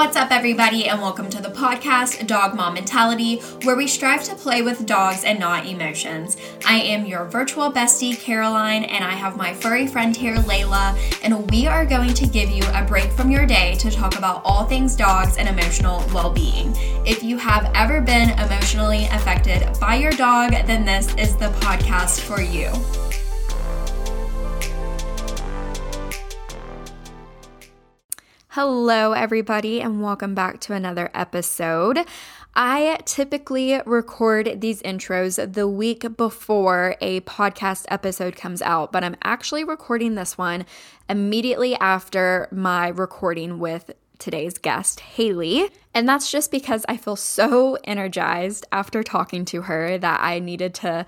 What's up, everybody, and welcome to the podcast Dog Mom Mentality, where we strive to play with dogs and not emotions. I am your virtual bestie, Caroline, and I have my furry friend here, Layla, and we are going to give you a break from your day to talk about all things dogs and emotional well being. If you have ever been emotionally affected by your dog, then this is the podcast for you. Hello, everybody, and welcome back to another episode. I typically record these intros the week before a podcast episode comes out, but I'm actually recording this one immediately after my recording with today's guest, Haley. And that's just because I feel so energized after talking to her that I needed to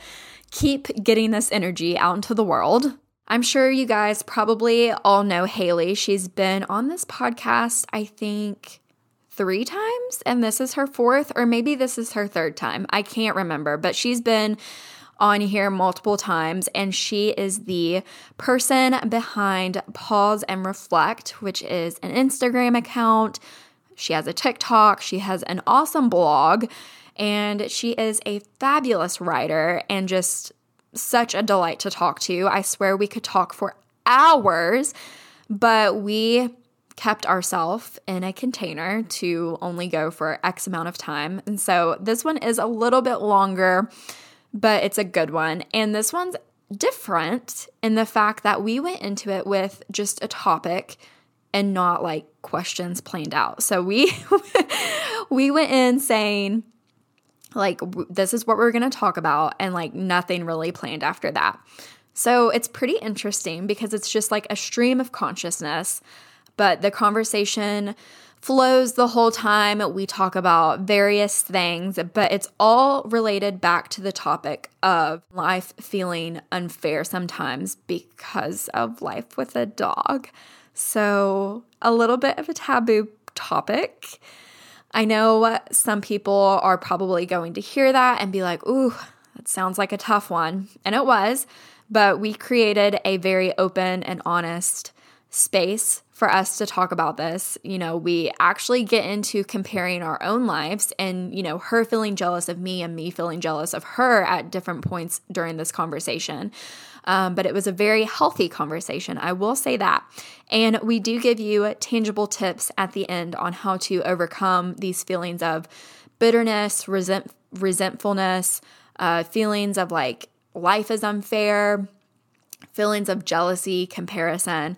keep getting this energy out into the world. I'm sure you guys probably all know Haley. She's been on this podcast, I think, three times, and this is her fourth, or maybe this is her third time. I can't remember, but she's been on here multiple times, and she is the person behind Pause and Reflect, which is an Instagram account. She has a TikTok, she has an awesome blog, and she is a fabulous writer and just such a delight to talk to. I swear we could talk for hours, but we kept ourselves in a container to only go for X amount of time. And so this one is a little bit longer, but it's a good one. And this one's different in the fact that we went into it with just a topic and not like questions planned out. So we we went in saying like, this is what we're going to talk about, and like nothing really planned after that. So it's pretty interesting because it's just like a stream of consciousness, but the conversation flows the whole time. We talk about various things, but it's all related back to the topic of life feeling unfair sometimes because of life with a dog. So, a little bit of a taboo topic. I know some people are probably going to hear that and be like, ooh, that sounds like a tough one. And it was, but we created a very open and honest space for us to talk about this. You know, we actually get into comparing our own lives and, you know, her feeling jealous of me and me feeling jealous of her at different points during this conversation. Um, but it was a very healthy conversation. I will say that. And we do give you tangible tips at the end on how to overcome these feelings of bitterness, resent, resentfulness, uh, feelings of like life is unfair, feelings of jealousy, comparison.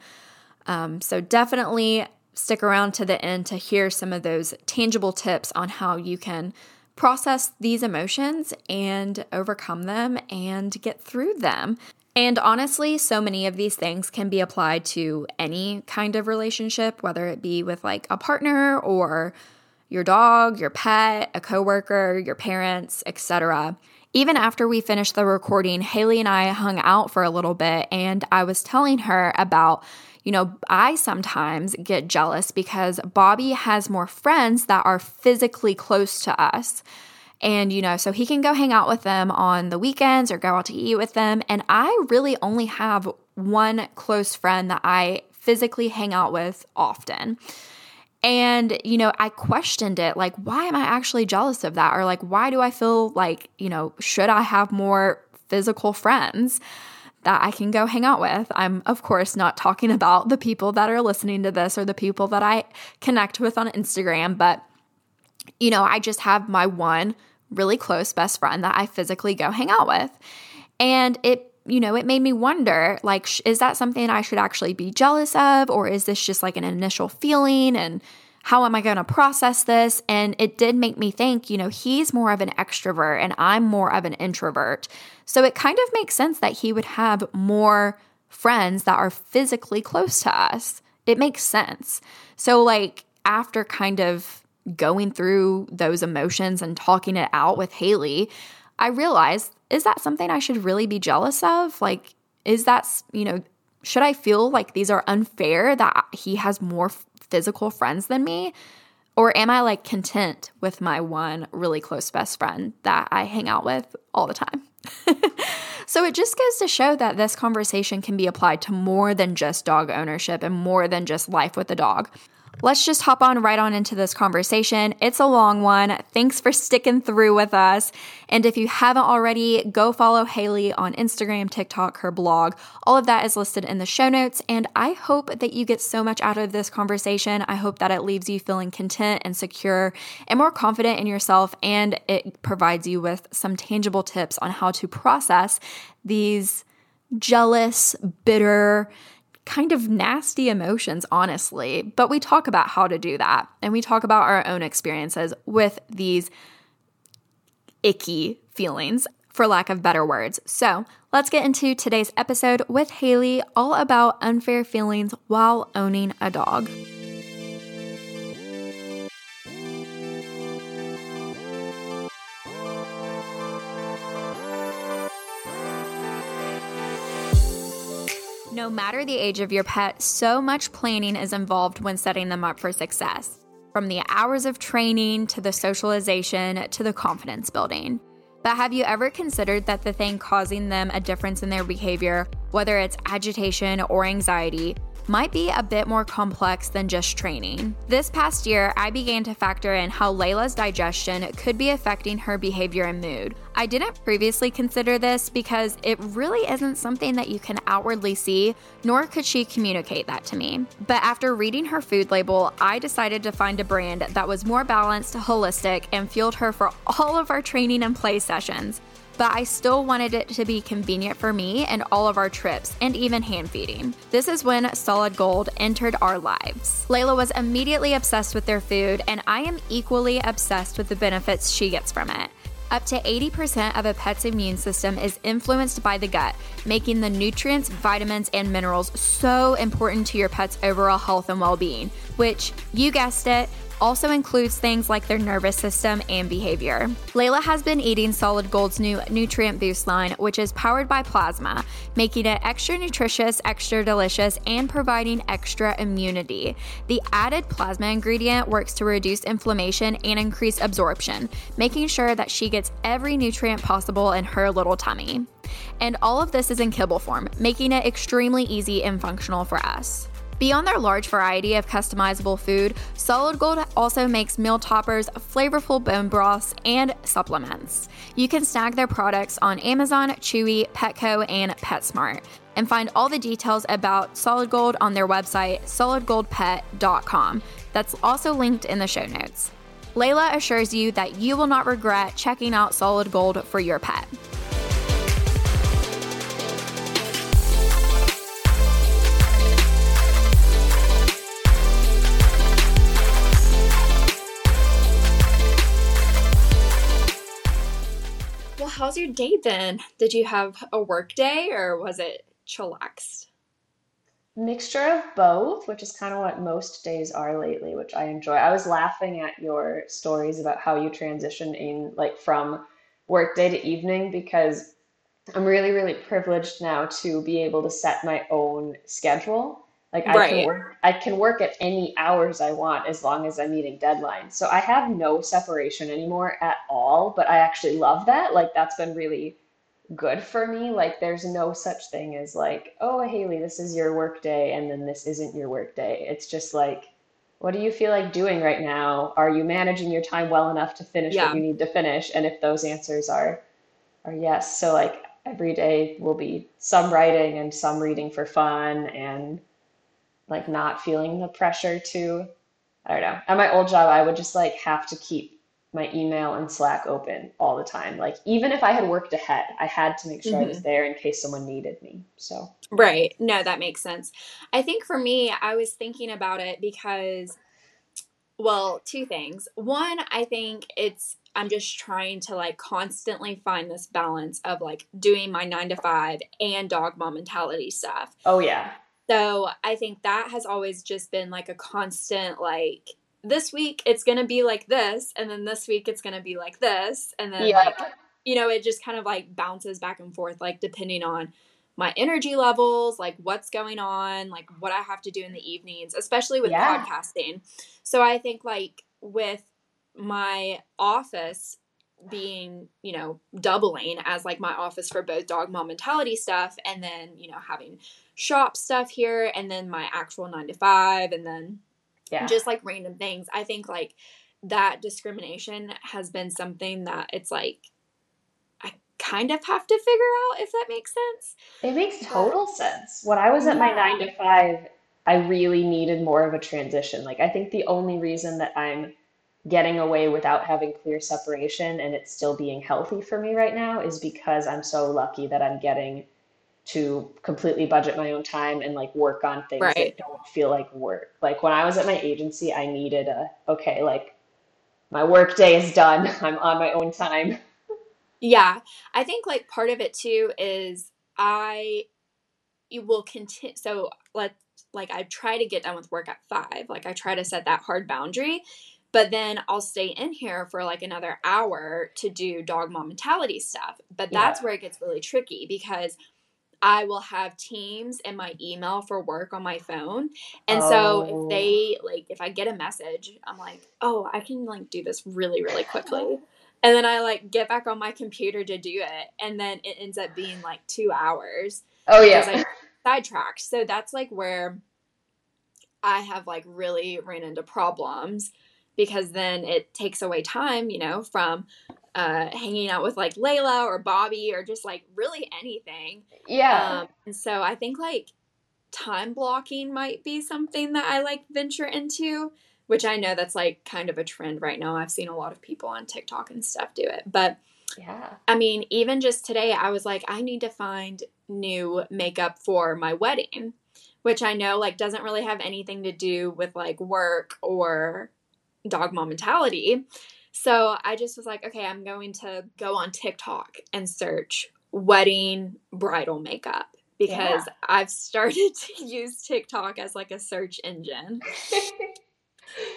Um, so definitely stick around to the end to hear some of those tangible tips on how you can process these emotions and overcome them and get through them. And honestly, so many of these things can be applied to any kind of relationship, whether it be with like a partner or your dog, your pet, a coworker, your parents, etc. Even after we finished the recording, Haley and I hung out for a little bit and I was telling her about you know, I sometimes get jealous because Bobby has more friends that are physically close to us. And, you know, so he can go hang out with them on the weekends or go out to eat with them. And I really only have one close friend that I physically hang out with often. And, you know, I questioned it like, why am I actually jealous of that? Or like, why do I feel like, you know, should I have more physical friends? that I can go hang out with. I'm, of course, not talking about the people that are listening to this or the people that I connect with on Instagram, but, you know, I just have my one really close best friend that I physically go hang out with. And it, you know, it made me wonder like, is that something I should actually be jealous of? Or is this just like an initial feeling? And, how am I going to process this? And it did make me think, you know, he's more of an extrovert and I'm more of an introvert. So it kind of makes sense that he would have more friends that are physically close to us. It makes sense. So, like, after kind of going through those emotions and talking it out with Haley, I realized is that something I should really be jealous of? Like, is that, you know, should I feel like these are unfair that he has more physical friends than me? Or am I like content with my one really close best friend that I hang out with all the time? so it just goes to show that this conversation can be applied to more than just dog ownership and more than just life with a dog. Let's just hop on right on into this conversation. It's a long one. Thanks for sticking through with us. And if you haven't already, go follow Haley on Instagram, TikTok, her blog. All of that is listed in the show notes. And I hope that you get so much out of this conversation. I hope that it leaves you feeling content and secure and more confident in yourself. And it provides you with some tangible tips on how to process these jealous, bitter, kind of nasty emotions, honestly. But we talk about how to do that. And we talk about our own experiences with these icky feelings, for lack of better words. So let's get into today's episode with Haley, all about unfair feelings while owning a dog. No matter the age of your pet, so much planning is involved when setting them up for success. From the hours of training to the socialization to the confidence building. But have you ever considered that the thing causing them a difference in their behavior, whether it's agitation or anxiety, might be a bit more complex than just training. This past year, I began to factor in how Layla's digestion could be affecting her behavior and mood. I didn't previously consider this because it really isn't something that you can outwardly see, nor could she communicate that to me. But after reading her food label, I decided to find a brand that was more balanced, holistic, and fueled her for all of our training and play sessions but I still wanted it to be convenient for me and all of our trips and even hand feeding. This is when Solid Gold entered our lives. Layla was immediately obsessed with their food, and I am equally obsessed with the benefits she gets from it. Up to 80% of a pet's immune system is influenced by the gut, making the nutrients, vitamins, and minerals so important to your pet's overall health and well being, which, you guessed it, also includes things like their nervous system and behavior. Layla has been eating Solid Gold's new Nutrient Boost line, which is powered by plasma, making it extra nutritious, extra delicious, and providing extra immunity. The added plasma ingredient works to reduce inflammation and increase absorption, making sure that she gets every nutrient possible in her little tummy. And all of this is in kibble form, making it extremely easy and functional for us. Beyond their large variety of customizable food, Solid Gold also makes meal toppers, flavorful bone broths, and supplements. You can snag their products on Amazon, Chewy, Petco, and PetSmart. And find all the details about Solid Gold on their website, solidgoldpet.com. That's also linked in the show notes. Layla assures you that you will not regret checking out Solid Gold for your pet. How's your day been? Did you have a work day or was it chillaxed? Mixture of both, which is kind of what most days are lately, which I enjoy. I was laughing at your stories about how you transition in like from work day to evening because I'm really, really privileged now to be able to set my own schedule. Like I can work I can work at any hours I want as long as I'm meeting deadlines. So I have no separation anymore at all, but I actually love that. Like that's been really good for me. Like there's no such thing as like, oh Haley, this is your work day and then this isn't your work day. It's just like what do you feel like doing right now? Are you managing your time well enough to finish what you need to finish? And if those answers are are yes, so like every day will be some writing and some reading for fun and like not feeling the pressure to, I don't know. At my old job, I would just like have to keep my email and Slack open all the time. Like even if I had worked ahead, I had to make sure I was hmm there in case someone needed me. So, Right. No, that makes sense. I think for me, I was thinking about it because, well, two things. One, I think it's, I'm just trying to like constantly find this balance of like doing my nine to five and dog mom mentality stuff. oh yeah. So I think that has always just been like a constant, like, this week it's going to be like this, and then this week it's going to be like this. And then, like, you know, it just kind of like bounces back and forth, like, depending on my energy levels, like, what's going on, like, what I have to do in the evenings, especially with Yeah. podcasting. So I think, like, with my office being, you know, doubling as like my office for both dog mom mentality stuff and then, you know, having shop stuff here and then my actual nine to five and then yeah. just like random things. I think like that discrimination has been something that it's like I kind of have to figure out if that makes sense. It makes total but, sense. When I was at yeah. my nine to five, I really needed more of a transition. Like I think the only reason that I'm getting away without having clear separation and it still being healthy for me right now is because I'm so lucky that I'm getting to completely budget my own time and like work on things right. that don't feel like work. Like when I was at my agency, I needed a okay, like my work day is done. I'm on my own time. Yeah. I think like part of it too is I you will continue so let's like I try to get done with work at 5. Like I try to set that hard boundary but then I'll stay in here for like another hour to do dog mom mentality stuff. But that's yeah. where it gets really tricky because I will have Teams and my email for work on my phone. And oh. so if oh. they like if I get a message, I'm like, "Oh, I can like do this really really quickly." And then I like get back on my computer to do it, and then it ends up being like 2 hours. Oh yeah. Because I sidetracked. So that's like where I have like really ran into problems because then it takes away time, you know, from uh, hanging out with like Layla or Bobby or just like really anything. Yeah. Um, and so I think like time blocking might be something that I like venture into, which I know that's like kind of a trend right now. I've seen a lot of people on TikTok and stuff do it. But yeah. I mean, even just today, I was like, I need to find new makeup for my wedding, which I know like doesn't really have anything to do with like work or dog mom mentality. So I just was like, okay, I'm going to go on TikTok and search wedding bridal makeup because yeah. I've started to use TikTok as like a search engine.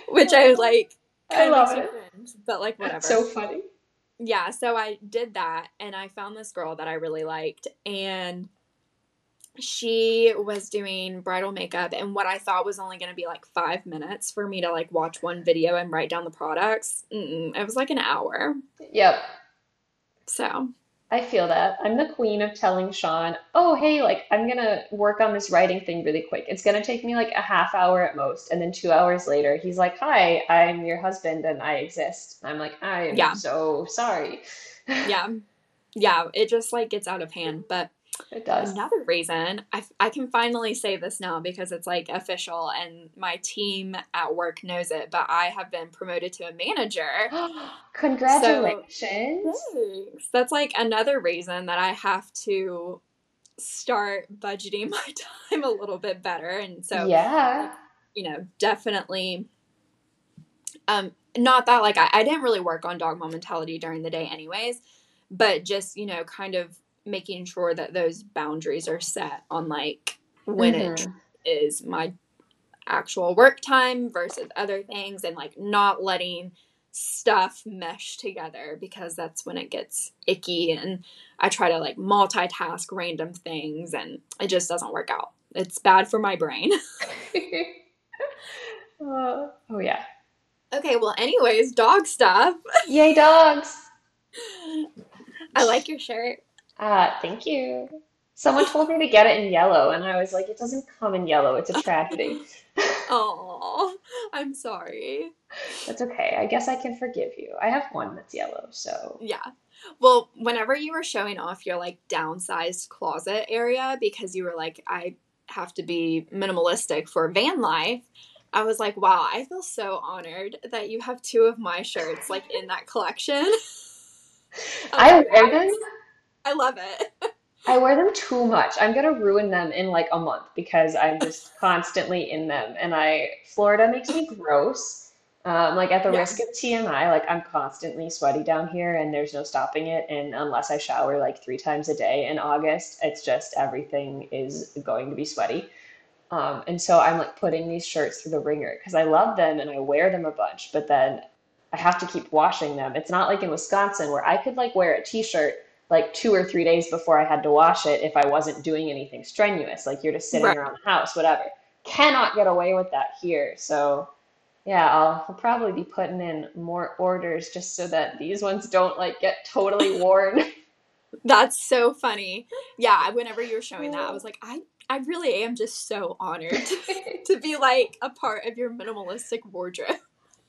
which I like I love it. Cringe, but like whatever. That's so funny. Yeah, so I did that and I found this girl that I really liked and she was doing bridal makeup and what i thought was only going to be like five minutes for me to like watch one video and write down the products Mm-mm, it was like an hour. Yep. So. I feel that. I'm the queen of telling sean oh hey like i'm going to work on this writing thing really quick. It's going to take me like a half hour at most and then two hours later he's like hi i'm your husband and i exist. I'm like i'm yeah. so sorry. Yeah. Yeah it just like gets out of hand but it does. Another reason I, I can finally say this now because it's like official and my team at work knows it, but I have been promoted to a manager. Congratulations. So, That's like another reason that I have to start budgeting my time a little bit better. And so, yeah, you know, definitely. Um, not that like I, I didn't really work on dog mom mentality during the day, anyways, but just you know, kind of making sure that those boundaries are set on like when mm-hmm. it is my actual work time versus other things and like not letting stuff mesh together because that's when it gets icky and I try to like multitask random things and it just doesn't work out. It's bad for my brain. uh, oh yeah. Okay, well anyways, dog stuff. Yay dogs. I like your shirt. Uh, thank you. Someone told me to get it in yellow, and I was like, it doesn't come in yellow. It's a tragedy. Oh, I'm sorry. That's okay. I guess I can forgive you. I have one that's yellow, so. Yeah. Well, whenever you were showing off your like downsized closet area because you were like, I have to be minimalistic for van life, I was like, wow, I feel so honored that you have two of my shirts like in that collection. I wear them I love it. I wear them too much. I'm gonna ruin them in like a month because I'm just constantly in them. And I Florida makes me gross. Um, like at the yeah. risk of TMI, like I'm constantly sweaty down here and there's no stopping it. And unless I shower like three times a day in August, it's just everything is going to be sweaty. Um, and so I'm like putting these shirts through the wringer because I love them and I wear them a bunch, but then I have to keep washing them. It's not like in Wisconsin where I could like wear a t-shirt like two or three days before I had to wash it if I wasn't doing anything strenuous. Like you're just sitting right. around the house, whatever. Cannot get away with that here. So yeah, I'll, I'll, probably be putting in more orders just so that these ones don't like get totally worn. That's so funny. Yeah, whenever you were showing that, I oh. was like, I I really am just so honored to be like a part of your minimalistic wardrobe.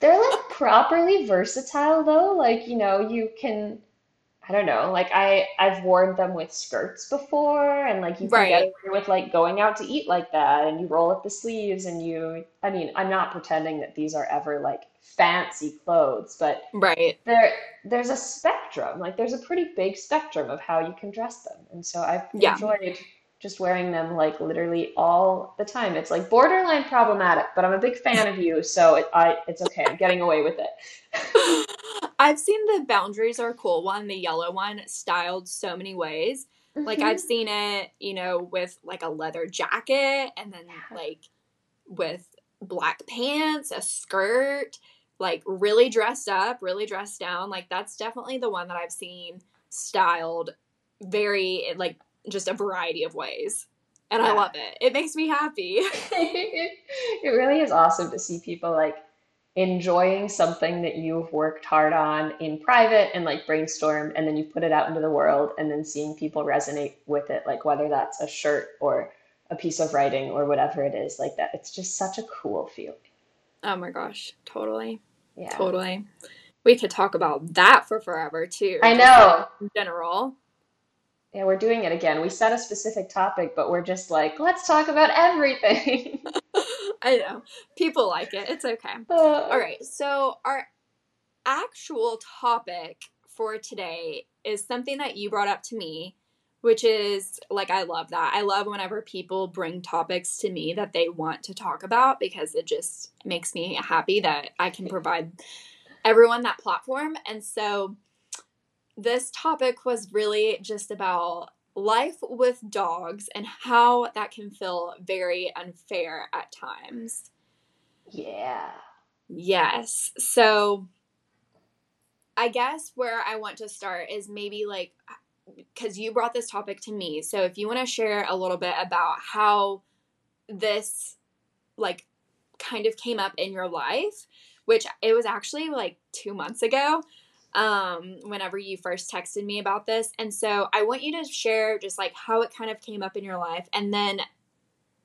They're like properly versatile though. Like, you know, you can I don't know, like I I've worn them with skirts before and like you can get away with like going out to eat like that and you roll up the sleeves and you I mean, I'm not pretending that these are ever like fancy clothes, but Right. there there's a spectrum. Like there's a pretty big spectrum of how you can dress them. And so I've Yeah. enjoyed just wearing them like literally all the time. It's like borderline problematic, but I'm a big fan of you, so it, I it's okay. I'm getting away with it. I've seen the boundaries are cool one, the yellow one, styled so many ways. Like I've hmm seen it, you know, with like a leather jacket and then Yeah. like with black pants, a skirt, like really dressed up, really dressed down. Like that's definitely the one that I've seen styled very like just a variety of ways. And I love it. It makes me happy. It really is awesome to see people like enjoying something that you've worked hard on in private and like brainstormed, and then you put it out into the world, and then seeing people resonate with it, like whether that's a shirt or a piece of writing or whatever it is, like that. It's just such a cool feeling. oh my gosh, totally. Yeah. Totally. We could talk about that for forever too, I just like know. in general. Yeah, we're doing it again. We set a specific topic, but we're just like, let's talk about everything. I know. People like it. It's okay. Uh, All right. So, our actual topic for today is something that you brought up to me, which is like, I love that. I love whenever people bring topics to me that they want to talk about because it just makes me happy that I can provide everyone that platform. And so, this topic was really just about life with dogs and how that can feel very unfair at times. yeah. Yes. So I guess where I want to start is maybe like because you brought this topic to me. So if you want to share a little bit about how this like kind of came up in your life, which it was actually like 2 months ago um whenever you first texted me about this. And so I want you to share just like how it kind of came up in your life and then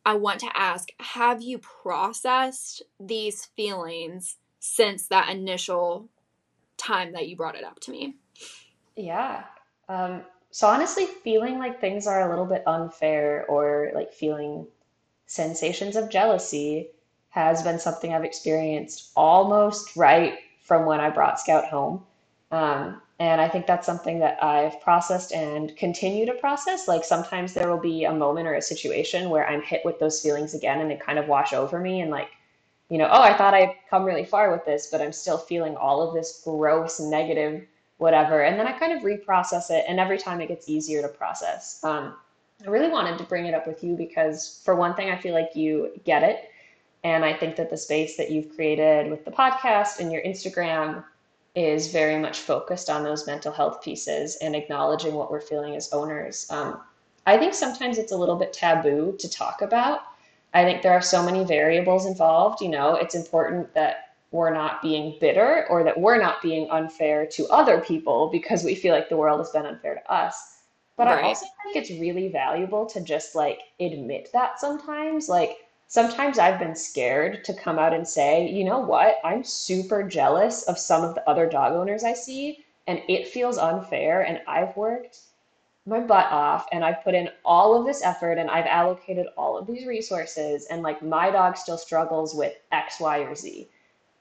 I want to ask have you processed these feelings since that initial time that you brought it up to me? Yeah. Um, so honestly, feeling like things are a little bit unfair or like feeling sensations of jealousy has been something I've experienced almost right from when I brought Scout home. Um, and I think that's something that I've processed and continue to process. Like sometimes there will be a moment or a situation where I'm hit with those feelings again and they kind of wash over me and like, you know, oh, I thought I'd come really far with this, but I'm still feeling all of this gross, negative, whatever. And then I kind of reprocess it, and every time it gets easier to process. Um, I really wanted to bring it up with you because, for one thing, I feel like you get it. And I think that the space that you've created with the podcast and your Instagram is very much focused on those mental health pieces and acknowledging what we're feeling as owners. Um, I think sometimes it's a little bit taboo to talk about. I think there are so many variables involved. You know, it's important that we're not being bitter or that we're not being unfair to other people because we feel like the world has been unfair to us. But I also think it's really valuable to just like admit that sometimes. Like, sometimes I've been scared to come out and say, you know what, I'm super jealous of some of the other dog owners I see, and it feels unfair, and I've worked my butt off and I've put in all of this effort and I've allocated all of these resources and like my dog still struggles with X, Y, or Z.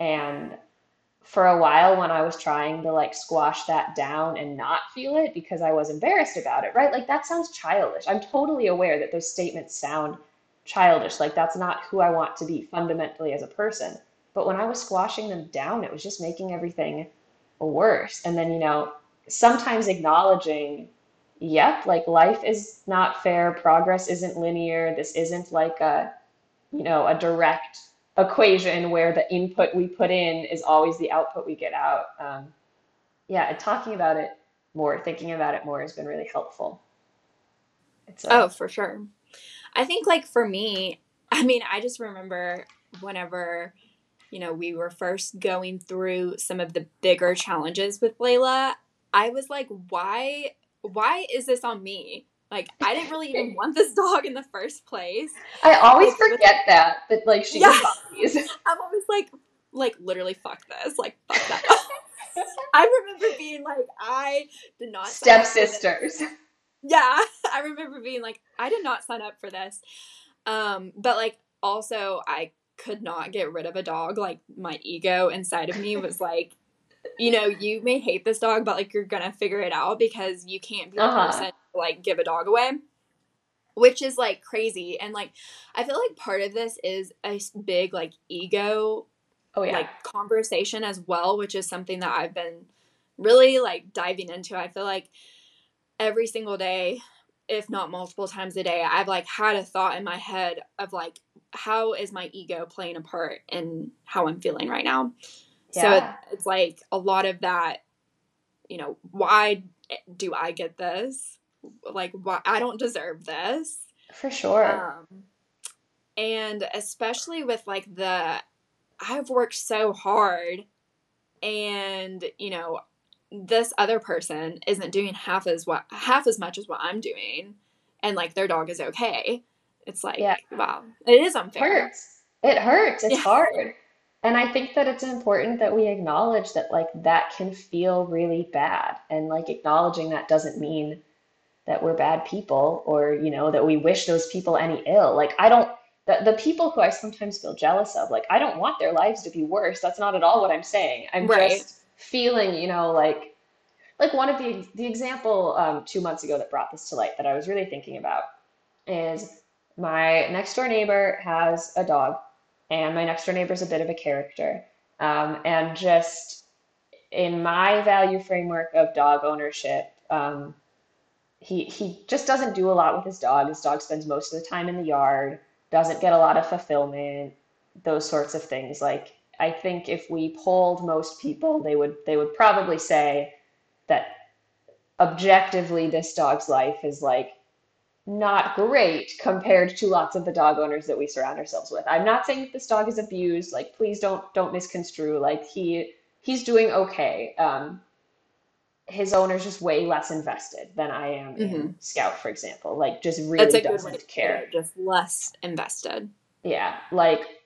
And for a while when I was trying to like squash that down and not feel it because I was embarrassed about it, right? Like that sounds childish. I'm totally aware that those statements sound childish. Like that's not who I want to be fundamentally as a person. But when I was squashing them down, it was just making everything worse. And then, you know, sometimes acknowledging Yep, like life is not fair, progress isn't linear. This isn't like a, you know, a direct equation where the input we put in is always the output we get out. Um, yeah, and talking about it more, thinking about it more has been really helpful. It's Oh, for sure. I think like for me, I mean, I just remember whenever, you know, we were first going through some of the bigger challenges with Layla, I was like, why why is this on me? Like I didn't really even want this dog in the first place. I always like, forget with, that that like she yeah. I'm always like like literally fuck this. Like fuck that. I remember being like I did not stepsisters. Yeah, I remember being like I did not sign up for this. Um but like also I could not get rid of a dog. Like my ego inside of me was like you know, you may hate this dog, but like you're gonna figure it out because you can't be the uh-huh. person to, like give a dog away. Which is like crazy. And like I feel like part of this is a big like ego oh, yeah. like conversation as well, which is something that I've been really like diving into. I feel like every single day, if not multiple times a day, I've like had a thought in my head of like, how is my ego playing a part in how I'm feeling right now? Yeah. So it's like a lot of that, you know, why do I get this? Like, why I don't deserve this. For sure. Um, and especially with like the, I've worked so hard and, you know, this other person isn't doing half as what half as much as what I'm doing and like their dog is okay. It's like, yeah. wow, it is unfair. It hurts. It hurts. It's yeah. hard. And I think that it's important that we acknowledge that like that can feel really bad. And like acknowledging that doesn't mean that we're bad people or, you know, that we wish those people any ill. Like I don't the, the people who I sometimes feel jealous of, like I don't want their lives to be worse. That's not at all what I'm saying. I'm right. just feeling, you know, like like one of the the example um, two months ago that brought this to light that I was really thinking about is my next door neighbor has a dog and my next door neighbor is a bit of a character. Um, and just in my value framework of dog ownership, um, he he just doesn't do a lot with his dog. His dog spends most of the time in the yard, doesn't get a lot of fulfillment, those sorts of things. Like I think if we polled most people, they would they would probably say that objectively this dog's life is like not great compared to lots of the dog owners that we surround ourselves with. I'm not saying that this dog is abused. Like, please don't don't misconstrue. Like he he's doing okay. Um, his owner's just way less invested than I am mm-hmm. in Scout, for example. Like, just really doesn't care. Just less invested. Yeah, like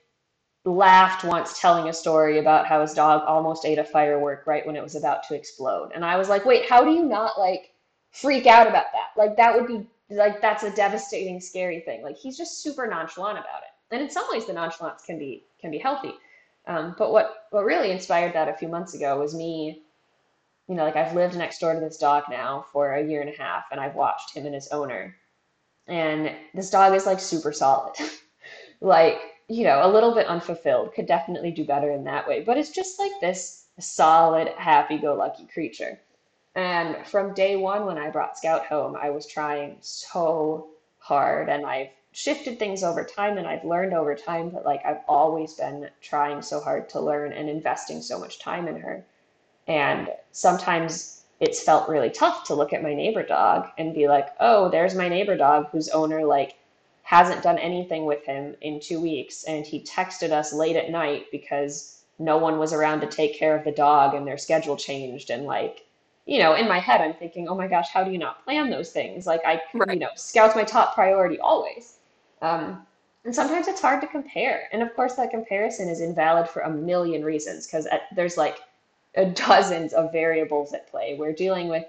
laughed once telling a story about how his dog almost ate a firework right when it was about to explode, and I was like, wait, how do you not like freak out about that? Like, that would be like that's a devastating, scary thing. Like he's just super nonchalant about it. And in some ways, the nonchalance can be can be healthy. Um, but what what really inspired that a few months ago was me. You know, like I've lived next door to this dog now for a year and a half, and I've watched him and his owner. And this dog is like super solid. like, you know, a little bit unfulfilled, could definitely do better in that way. But it's just like this solid, happy go lucky creature. And from day one, when I brought Scout home, I was trying so hard and I've shifted things over time and I've learned over time, but like I've always been trying so hard to learn and investing so much time in her. And sometimes it's felt really tough to look at my neighbor dog and be like, oh, there's my neighbor dog whose owner like hasn't done anything with him in two weeks. And he texted us late at night because no one was around to take care of the dog and their schedule changed. And like, you know, in my head, I'm thinking, oh my gosh, how do you not plan those things? Like, I, right. you know, scout's my top priority always. Um, and sometimes it's hard to compare. And of course, that comparison is invalid for a million reasons because there's like dozens of variables at play. We're dealing with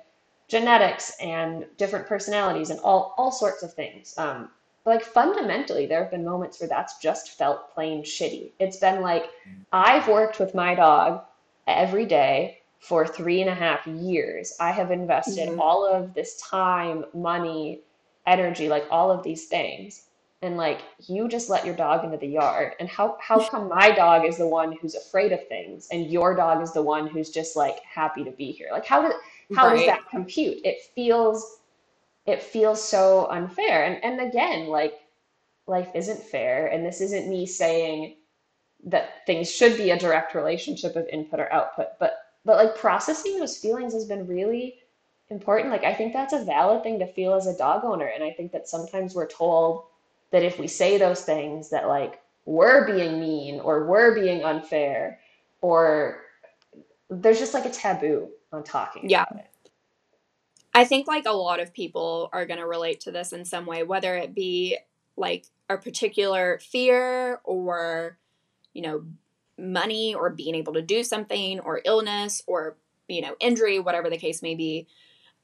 genetics and different personalities and all, all sorts of things. Um, like fundamentally, there have been moments where that's just felt plain shitty. It's been like, I've worked with my dog every day for three and a half years. I have invested mm-hmm. all of this time, money, energy, like all of these things. And like you just let your dog into the yard. And how how come my dog is the one who's afraid of things and your dog is the one who's just like happy to be here? Like how does how right. does that compute? It feels it feels so unfair. And and again, like life isn't fair. And this isn't me saying that things should be a direct relationship of input or output, but but like processing those feelings has been really important. Like I think that's a valid thing to feel as a dog owner. And I think that sometimes we're told that if we say those things that like we're being mean or we're being unfair or there's just like a taboo on talking yeah. I think like a lot of people are going to relate to this in some way, whether it be like a particular fear or, you know, money or being able to do something or illness or, you know, injury, whatever the case may be.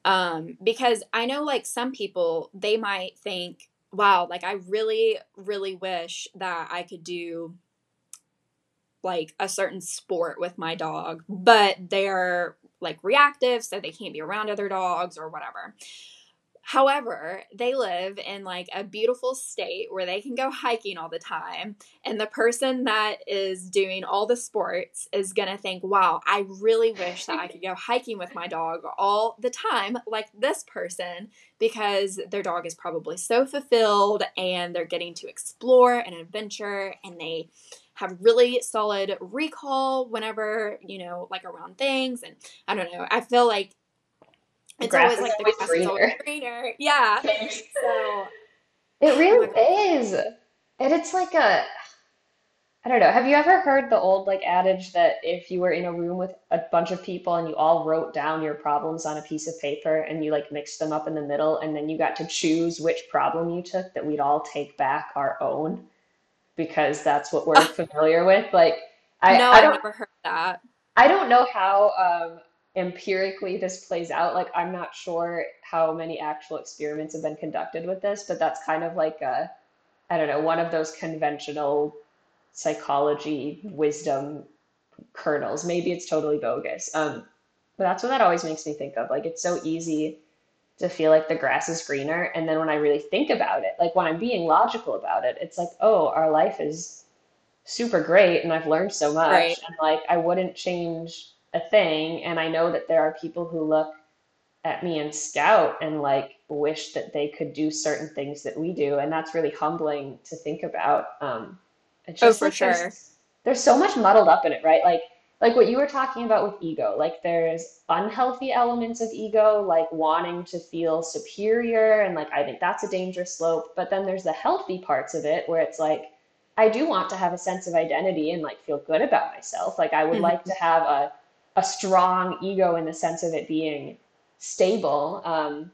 Um, because I know like some people, they might think, wow, like I really, really wish that I could do like a certain sport with my dog, but they're like reactive, so they can't be around other dogs or whatever. However, they live in like a beautiful state where they can go hiking all the time. And the person that is doing all the sports is going to think, wow, I really wish that I could go hiking with my dog all the time, like this person, because their dog is probably so fulfilled and they're getting to explore and adventure and they have really solid recall whenever, you know, like around things. And I don't know, I feel like it's always like the grass greener. is always greener. Yeah. so it really oh is. And it's like a I don't know. Have you ever heard the old like adage that if you were in a room with a bunch of people and you all wrote down your problems on a piece of paper and you like mixed them up in the middle and then you got to choose which problem you took that we'd all take back our own? Because that's what we're familiar with. Like, I, no, I have never heard that. I don't know how um, empirically this plays out. Like, I'm not sure how many actual experiments have been conducted with this, but that's kind of like a, I don't know, one of those conventional psychology wisdom kernels. Maybe it's totally bogus. Um, but that's what that always makes me think of. Like, it's so easy to feel like the grass is greener. And then when I really think about it, like when I'm being logical about it, it's like, oh, our life is super great and I've learned so much. Right. And like I wouldn't change a thing. And I know that there are people who look at me and scout and like wish that they could do certain things that we do. And that's really humbling to think about. Um, it's oh, just oh, for like sure. There's, there's so much muddled up in it, right? Like like what you were talking about with ego like there's unhealthy elements of ego like wanting to feel superior and like i think that's a dangerous slope but then there's the healthy parts of it where it's like i do want to have a sense of identity and like feel good about myself like i would mm-hmm. like to have a, a strong ego in the sense of it being stable um,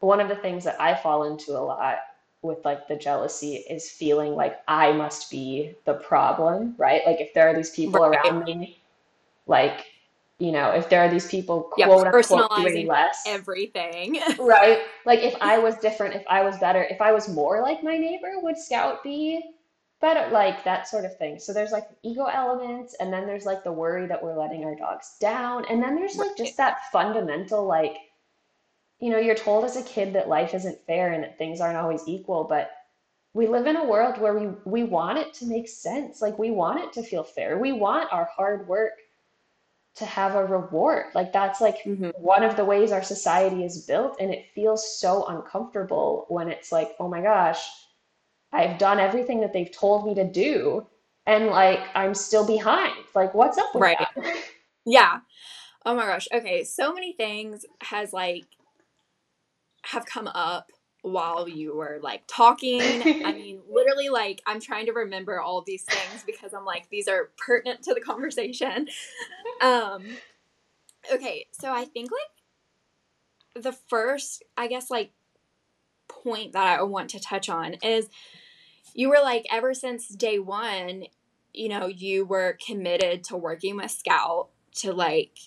one of the things that i fall into a lot with like the jealousy is feeling like I must be the problem, right? Like if there are these people right. around me like you know if there are these people quote yeah, unquote doing less. everything. Right? Like if i was different if i was better if i was more like my neighbor would scout be better? Like that sort of thing. So there's like ego elements and then there's like the worry that we're letting our dogs down and then there's like just that fundamental like you know you're told as a kid that life isn't fair and that things aren't always equal but we live in a world where we we want it to make sense. Like we want it to feel fair. We want our hard work to have a reward. Like that's like mm-hmm. one of the ways our society is built. And it feels so uncomfortable when it's like, oh my gosh, I've done everything that they've told me to do. And like I'm still behind. Like, what's up with right. that? Yeah. Oh my gosh. Okay. So many things has like have come up while you were like talking. I mean, literally, like, I'm trying to remember all these things because I'm like, these are pertinent to the conversation. Um, okay, so I think like the first, I guess, like, point that I want to touch on is you were like, ever since day one, you know, you were committed to working with Scout to like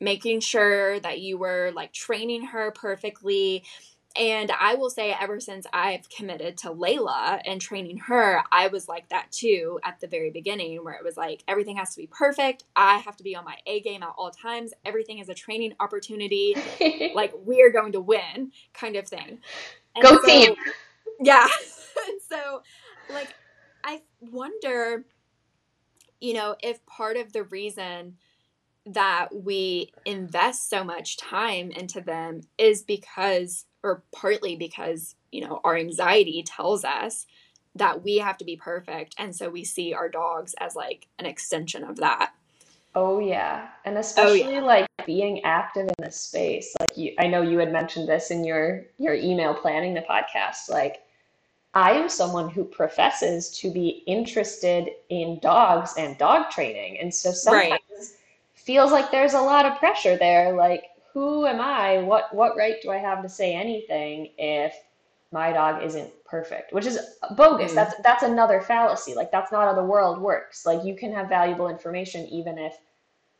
making sure that you were like training her perfectly and I will say, ever since I've committed to Layla and training her, I was like that too at the very beginning, where it was like everything has to be perfect. I have to be on my A game at all times. Everything is a training opportunity. like we are going to win, kind of thing. And Go so, team! Yeah. and so, like, I wonder, you know, if part of the reason that we invest so much time into them is because or partly because, you know, our anxiety tells us that we have to be perfect. And so we see our dogs as like an extension of that. Oh yeah. And oh, especially oh, yeah. like being active in this space. Like you I know you had mentioned this in your your email planning the podcast. Like I am someone who professes to be interested in dogs and dog training. And so sometimes right. feels like there's a lot of pressure there. Like who am I? What what right do I have to say anything if my dog isn't perfect? Which is bogus. Mm. That's that's another fallacy. Like that's not how the world works. Like you can have valuable information even if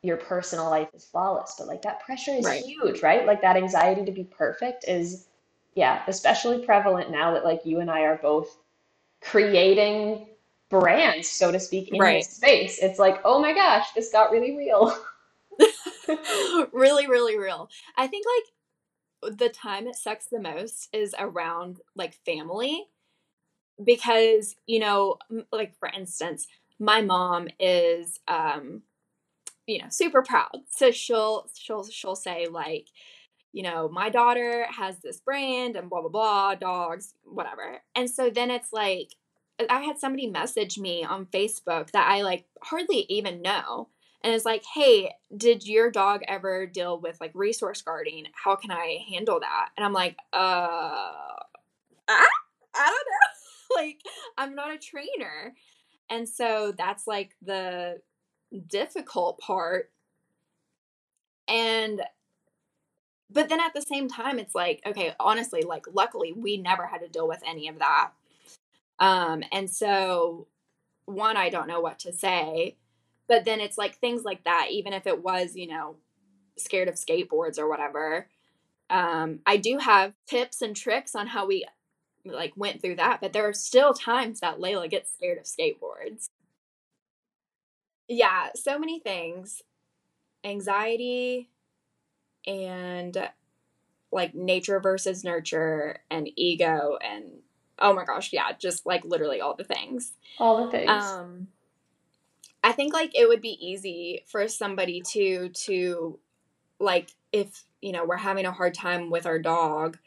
your personal life is flawless, but like that pressure is right. huge, right? Like that anxiety to be perfect is yeah, especially prevalent now that like you and I are both creating brands, so to speak, in right. this space. It's like, oh my gosh, this got really real. really, really real. I think like the time it sucks the most is around like family because, you know, like for instance, my mom is um you know, super proud. So she'll she'll she'll say like, you know, my daughter has this brand and blah blah blah, dogs, whatever. And so then it's like I had somebody message me on Facebook that I like hardly even know. And it's like, hey, did your dog ever deal with like resource guarding? How can I handle that? And I'm like, uh, I, I don't know. like, I'm not a trainer. And so that's like the difficult part. And, but then at the same time, it's like, okay, honestly, like, luckily, we never had to deal with any of that um, and so, one, I don't know what to say. But then it's like things like that, even if it was, you know, scared of skateboards or whatever. Um, I do have tips and tricks on how we like went through that, but there are still times that Layla gets scared of skateboards. Yeah, so many things. Anxiety and like nature versus nurture and ego and oh my gosh, yeah, just like literally all the things. All the things. Um I think like it would be easy for somebody to to like if, you know, we're having a hard time with our dog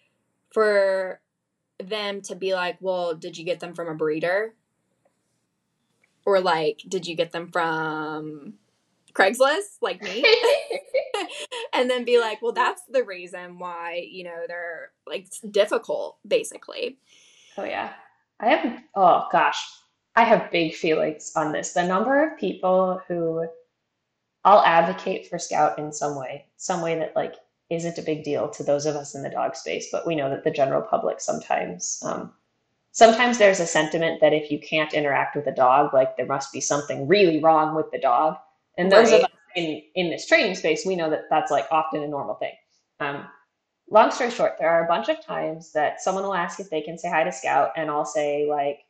for them to be like, "Well, did you get them from a breeder?" Or like, "Did you get them from Craigslist like me?" and then be like, "Well, that's the reason why, you know, they're like difficult basically." Oh yeah. I have oh gosh. I have big feelings on this. The number of people who I'll advocate for Scout in some way, some way that like isn't a big deal to those of us in the dog space, but we know that the general public sometimes um, sometimes there's a sentiment that if you can't interact with a dog, like there must be something really wrong with the dog. And those right. of us in in this training space, we know that that's like often a normal thing. Um, long story short, there are a bunch of times that someone will ask if they can say hi to Scout, and I'll say, like,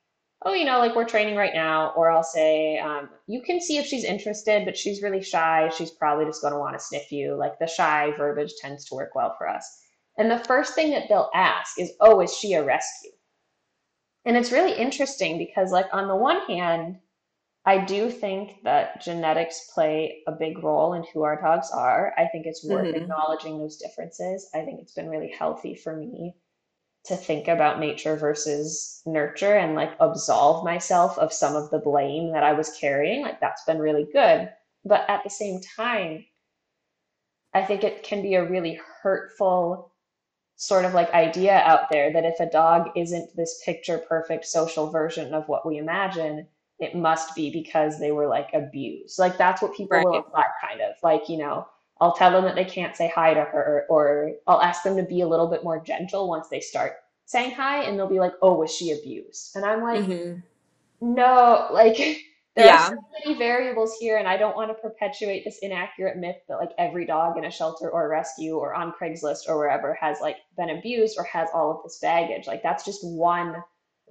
oh, you know, like we're training right now. Or I'll say, um, you can see if she's interested, but she's really shy. She's probably just going to want to sniff you. Like the shy verbiage tends to work well for us. And the first thing that they'll ask is, oh, is she a rescue? And it's really interesting because, like, on the one hand, I do think that genetics play a big role in who our dogs are. I think it's worth mm-hmm. acknowledging those differences. I think it's been really healthy for me to think about nature versus nurture and like absolve myself of some of the blame that I was carrying. Like that's been really good. But at the same time, I think it can be a really hurtful sort of like idea out there that if a dog isn't this picture perfect social version of what we imagine, it must be because they were like abused. Like that's what people right. will imply, kind of like, you know, I'll tell them that they can't say hi to her, or I'll ask them to be a little bit more gentle once they start saying hi, and they'll be like, oh, was she abused? And I'm like, mm-hmm. no, like, there yeah. are so many variables here, and I don't want to perpetuate this inaccurate myth that like every dog in a shelter or rescue or on Craigslist or wherever has like been abused or has all of this baggage. Like, that's just one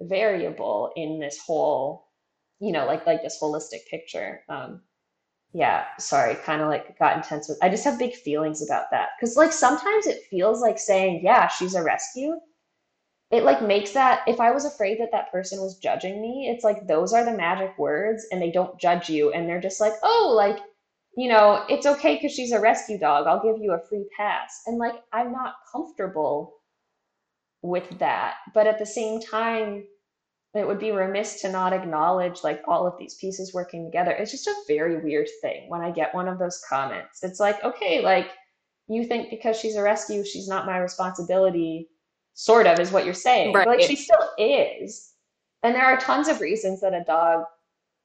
variable in this whole you know, like like this holistic picture. Um, yeah, sorry, kind of like got intense with. I just have big feelings about that because like sometimes it feels like saying, yeah, she's a rescue. It like makes that if I was afraid that that person was judging me, it's like those are the magic words and they don't judge you and they're just like, oh, like you know, it's okay because she's a rescue dog. I'll give you a free pass. And like, I'm not comfortable with that. But at the same time, it would be remiss to not acknowledge like all of these pieces working together. It's just a very weird thing when I get one of those comments. It's like, okay, like you think because she's a rescue, she's not my responsibility, sort of is what you're saying. Right. But, like she still is. And there are tons of reasons that a dog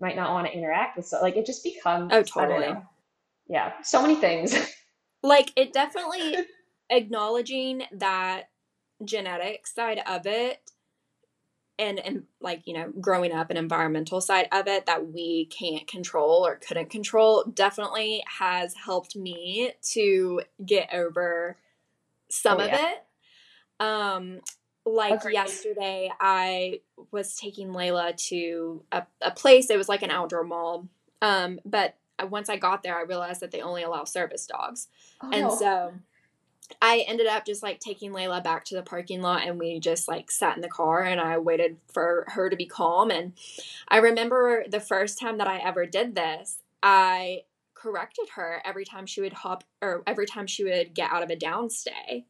might not want to interact with so like it just becomes Oh totally. Yeah. So many things. like it definitely acknowledging that genetic side of it and and like you know growing up an environmental side of it that we can't control or couldn't control definitely has helped me to get over some oh, of yeah. it um like Agreed. yesterday i was taking layla to a, a place it was like an outdoor mall um but once i got there i realized that they only allow service dogs oh. and so I ended up just like taking Layla back to the parking lot and we just like sat in the car and I waited for her to be calm. And I remember the first time that I ever did this, I corrected her every time she would hop or every time she would get out of a downstay.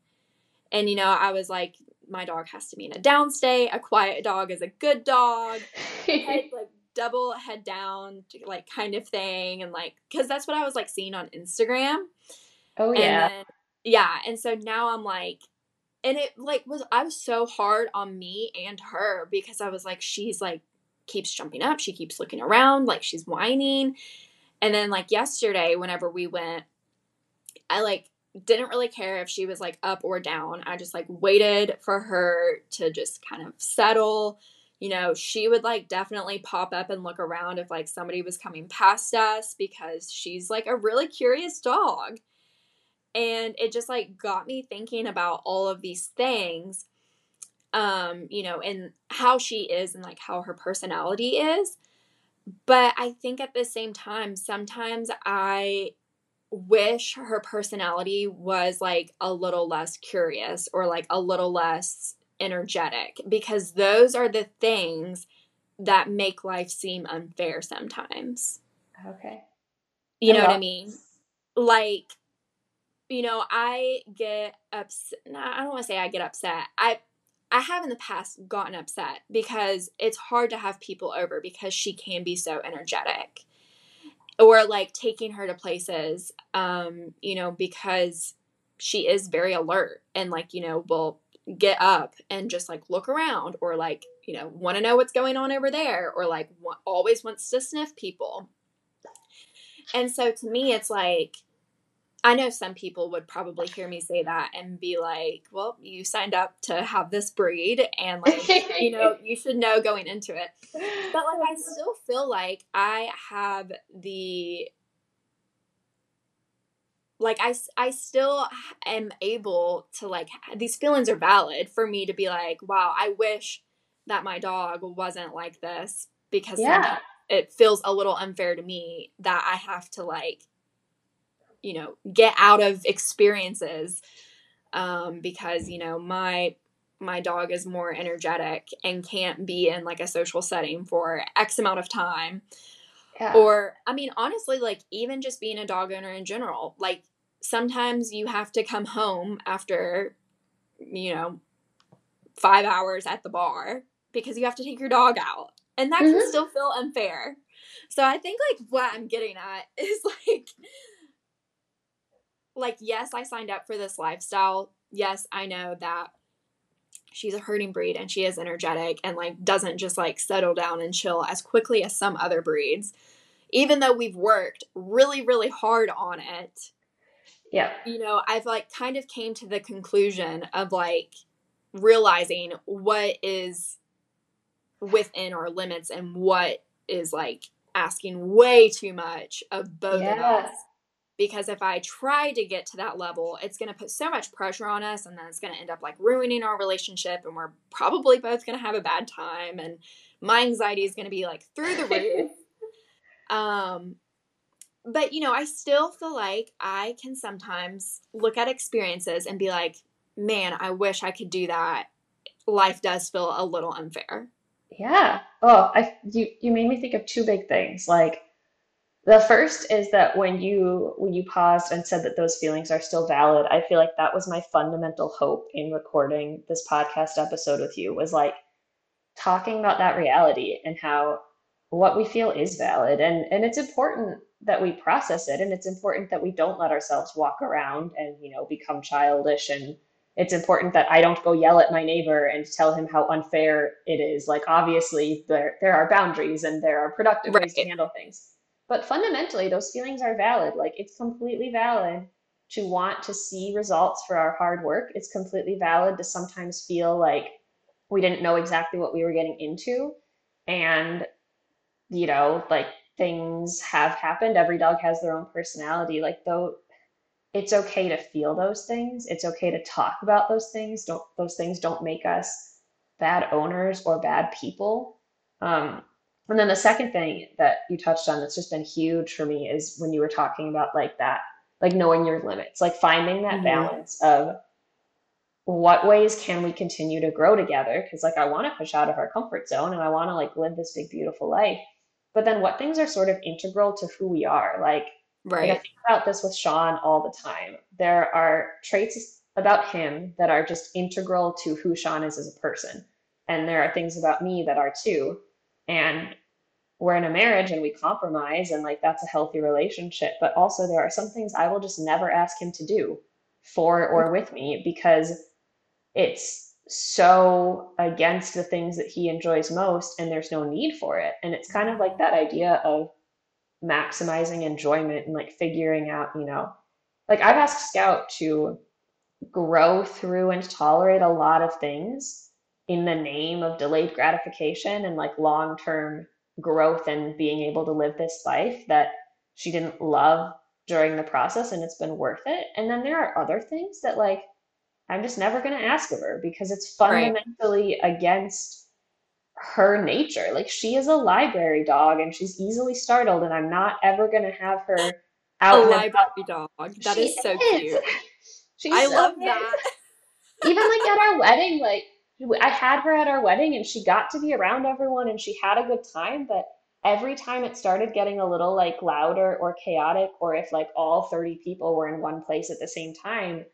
And you know, I was like, my dog has to be in a downstay. A quiet dog is a good dog. head, like double head down, like kind of thing. And like, cause that's what I was like seeing on Instagram. Oh, yeah. And yeah and so now i'm like and it like was i was so hard on me and her because i was like she's like keeps jumping up she keeps looking around like she's whining. And then like yesterday whenever we went i like didn't really care if she was like up or down. I just like waited for her to just kind of settle. You know she would like definitely pop up and look around if like somebody was coming past us because she's like a really curious dog and it just like got me thinking about all of these things um you know and how she is and like how her personality is. But i think at the same time sometimes i wish her personality was like a little less curious or like a little less energetic because those are the things that make life seem unfair sometimes. Okay. You know what i mean? Like you know, I get upset. I don't want to say I get upset. I I have in the past gotten upset because it's hard to have people over because she can be so energetic. Or like taking her to places, um, you know, because she is very alert and like, you know, will get up and just like look around or like, you know, want to know what's going on over there or like always wants to sniff people. And so to me, it's like, I know some people would probably hear me say that and be like, well, you signed up to have this breed and like, you know, you should know going into it. But like, I still feel like I have the, like, I, I still am able to like, these feelings are valid for me to be like, wow, I wish that my dog wasn't like this because yeah. it feels a little unfair to me that I have to like, you know get out of experiences um, because you know my my dog is more energetic and can't be in like a social setting for x amount of time yeah. or i mean honestly like even just being a dog owner in general like sometimes you have to come home after you know five hours at the bar because you have to take your dog out and that mm-hmm. can still feel unfair so i think like what i'm getting at is like like, yes, I signed up for this lifestyle. Yes, I know that she's a herding breed and she is energetic and like doesn't just like settle down and chill as quickly as some other breeds. Even though we've worked really, really hard on it. Yeah. You know, I've like kind of came to the conclusion of like realizing what is within our limits and what is like asking way too much of both of us because if I try to get to that level, it's going to put so much pressure on us and then it's going to end up like ruining our relationship and we're probably both going to have a bad time and my anxiety is going to be like through the roof. um but you know, I still feel like I can sometimes look at experiences and be like, "Man, I wish I could do that." Life does feel a little unfair. Yeah. Oh, I you you made me think of two big things. Like the first is that when you when you paused and said that those feelings are still valid, I feel like that was my fundamental hope in recording this podcast episode with you was like talking about that reality and how what we feel is valid and and it's important that we process it and it's important that we don't let ourselves walk around and you know become childish and it's important that I don't go yell at my neighbor and tell him how unfair it is. Like obviously there there are boundaries and there are productive right. ways to handle things. But fundamentally, those feelings are valid. Like it's completely valid to want to see results for our hard work. It's completely valid to sometimes feel like we didn't know exactly what we were getting into. And, you know, like things have happened. Every dog has their own personality. Like, though, it's okay to feel those things. It's okay to talk about those things. Don't, those things don't make us bad owners or bad people. Um, and then the second thing that you touched on that's just been huge for me is when you were talking about like that, like knowing your limits, like finding that mm-hmm. balance of what ways can we continue to grow together? Because like I want to push out of our comfort zone and I want to like live this big, beautiful life. But then what things are sort of integral to who we are? Like, right. Like I think about this with Sean all the time. There are traits about him that are just integral to who Sean is as a person. And there are things about me that are too and we're in a marriage and we compromise and like that's a healthy relationship but also there are some things i will just never ask him to do for or with me because it's so against the things that he enjoys most and there's no need for it. And it's kind of like that idea of maximizing enjoyment and like figuring out you know like i've asked scout to grow through and tolerate a lot of things in the name of delayed gratification and like long term growth and being able to live this life that she didn't love during the process and it's been worth it. And then there are other things that like I'm just never going to ask of her because it's fundamentally right. against her nature. Like she is a library dog and she's easily startled and I'm not ever going to have her out. A library dog. That is so is. cute. She's I so love that. Even like at our wedding, like I had her at our wedding and she got to be around everyone and she had a good time, but every time it started getting a little like louder or chaotic, or if like all 30 people were in one place at the same time,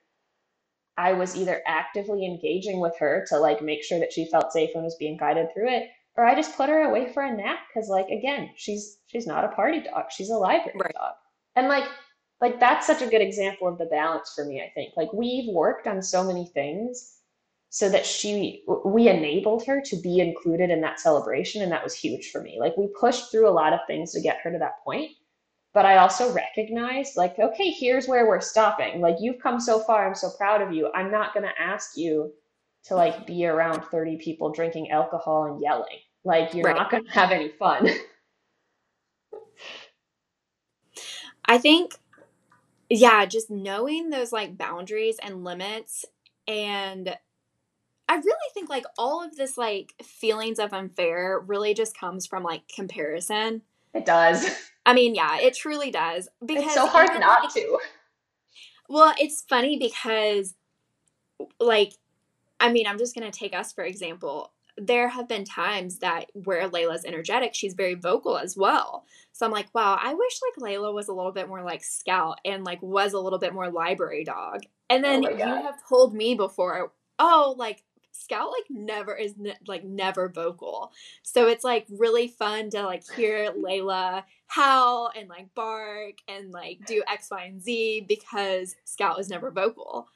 I was either actively engaging with her to like make sure that she felt safe and was being guided through it, or I just put her away for a nap because like again, she's she's not a party dog, she's a library right. dog. And like like that's such a good example of the balance for me, I think. Like we've worked on so many things so that she we enabled her to be included in that celebration and that was huge for me. Like we pushed through a lot of things to get her to that point but i also recognized like okay here's where we're stopping. Like you've come so far i'm so proud of you. I'm not going to ask you to like be around 30 people drinking alcohol and yelling. Like you're right. not going to have any fun. I think yeah just knowing those like boundaries and limits and I really think like all of this like feelings of unfair really just comes from like comparison. It does. I mean, yeah, it truly does. Because it's so hard even, not like, to. Well, it's funny because like I mean, I'm just gonna take us for example. There have been times that where Layla's energetic, she's very vocal as well. So I'm like, wow, I wish like Layla was a little bit more like Scout and like was a little bit more library dog. And then oh you have told me before, oh, like Scout like never is ne- like never vocal. So it's like really fun to like hear Layla howl and like bark and like do X, Y, and Z because Scout is never vocal.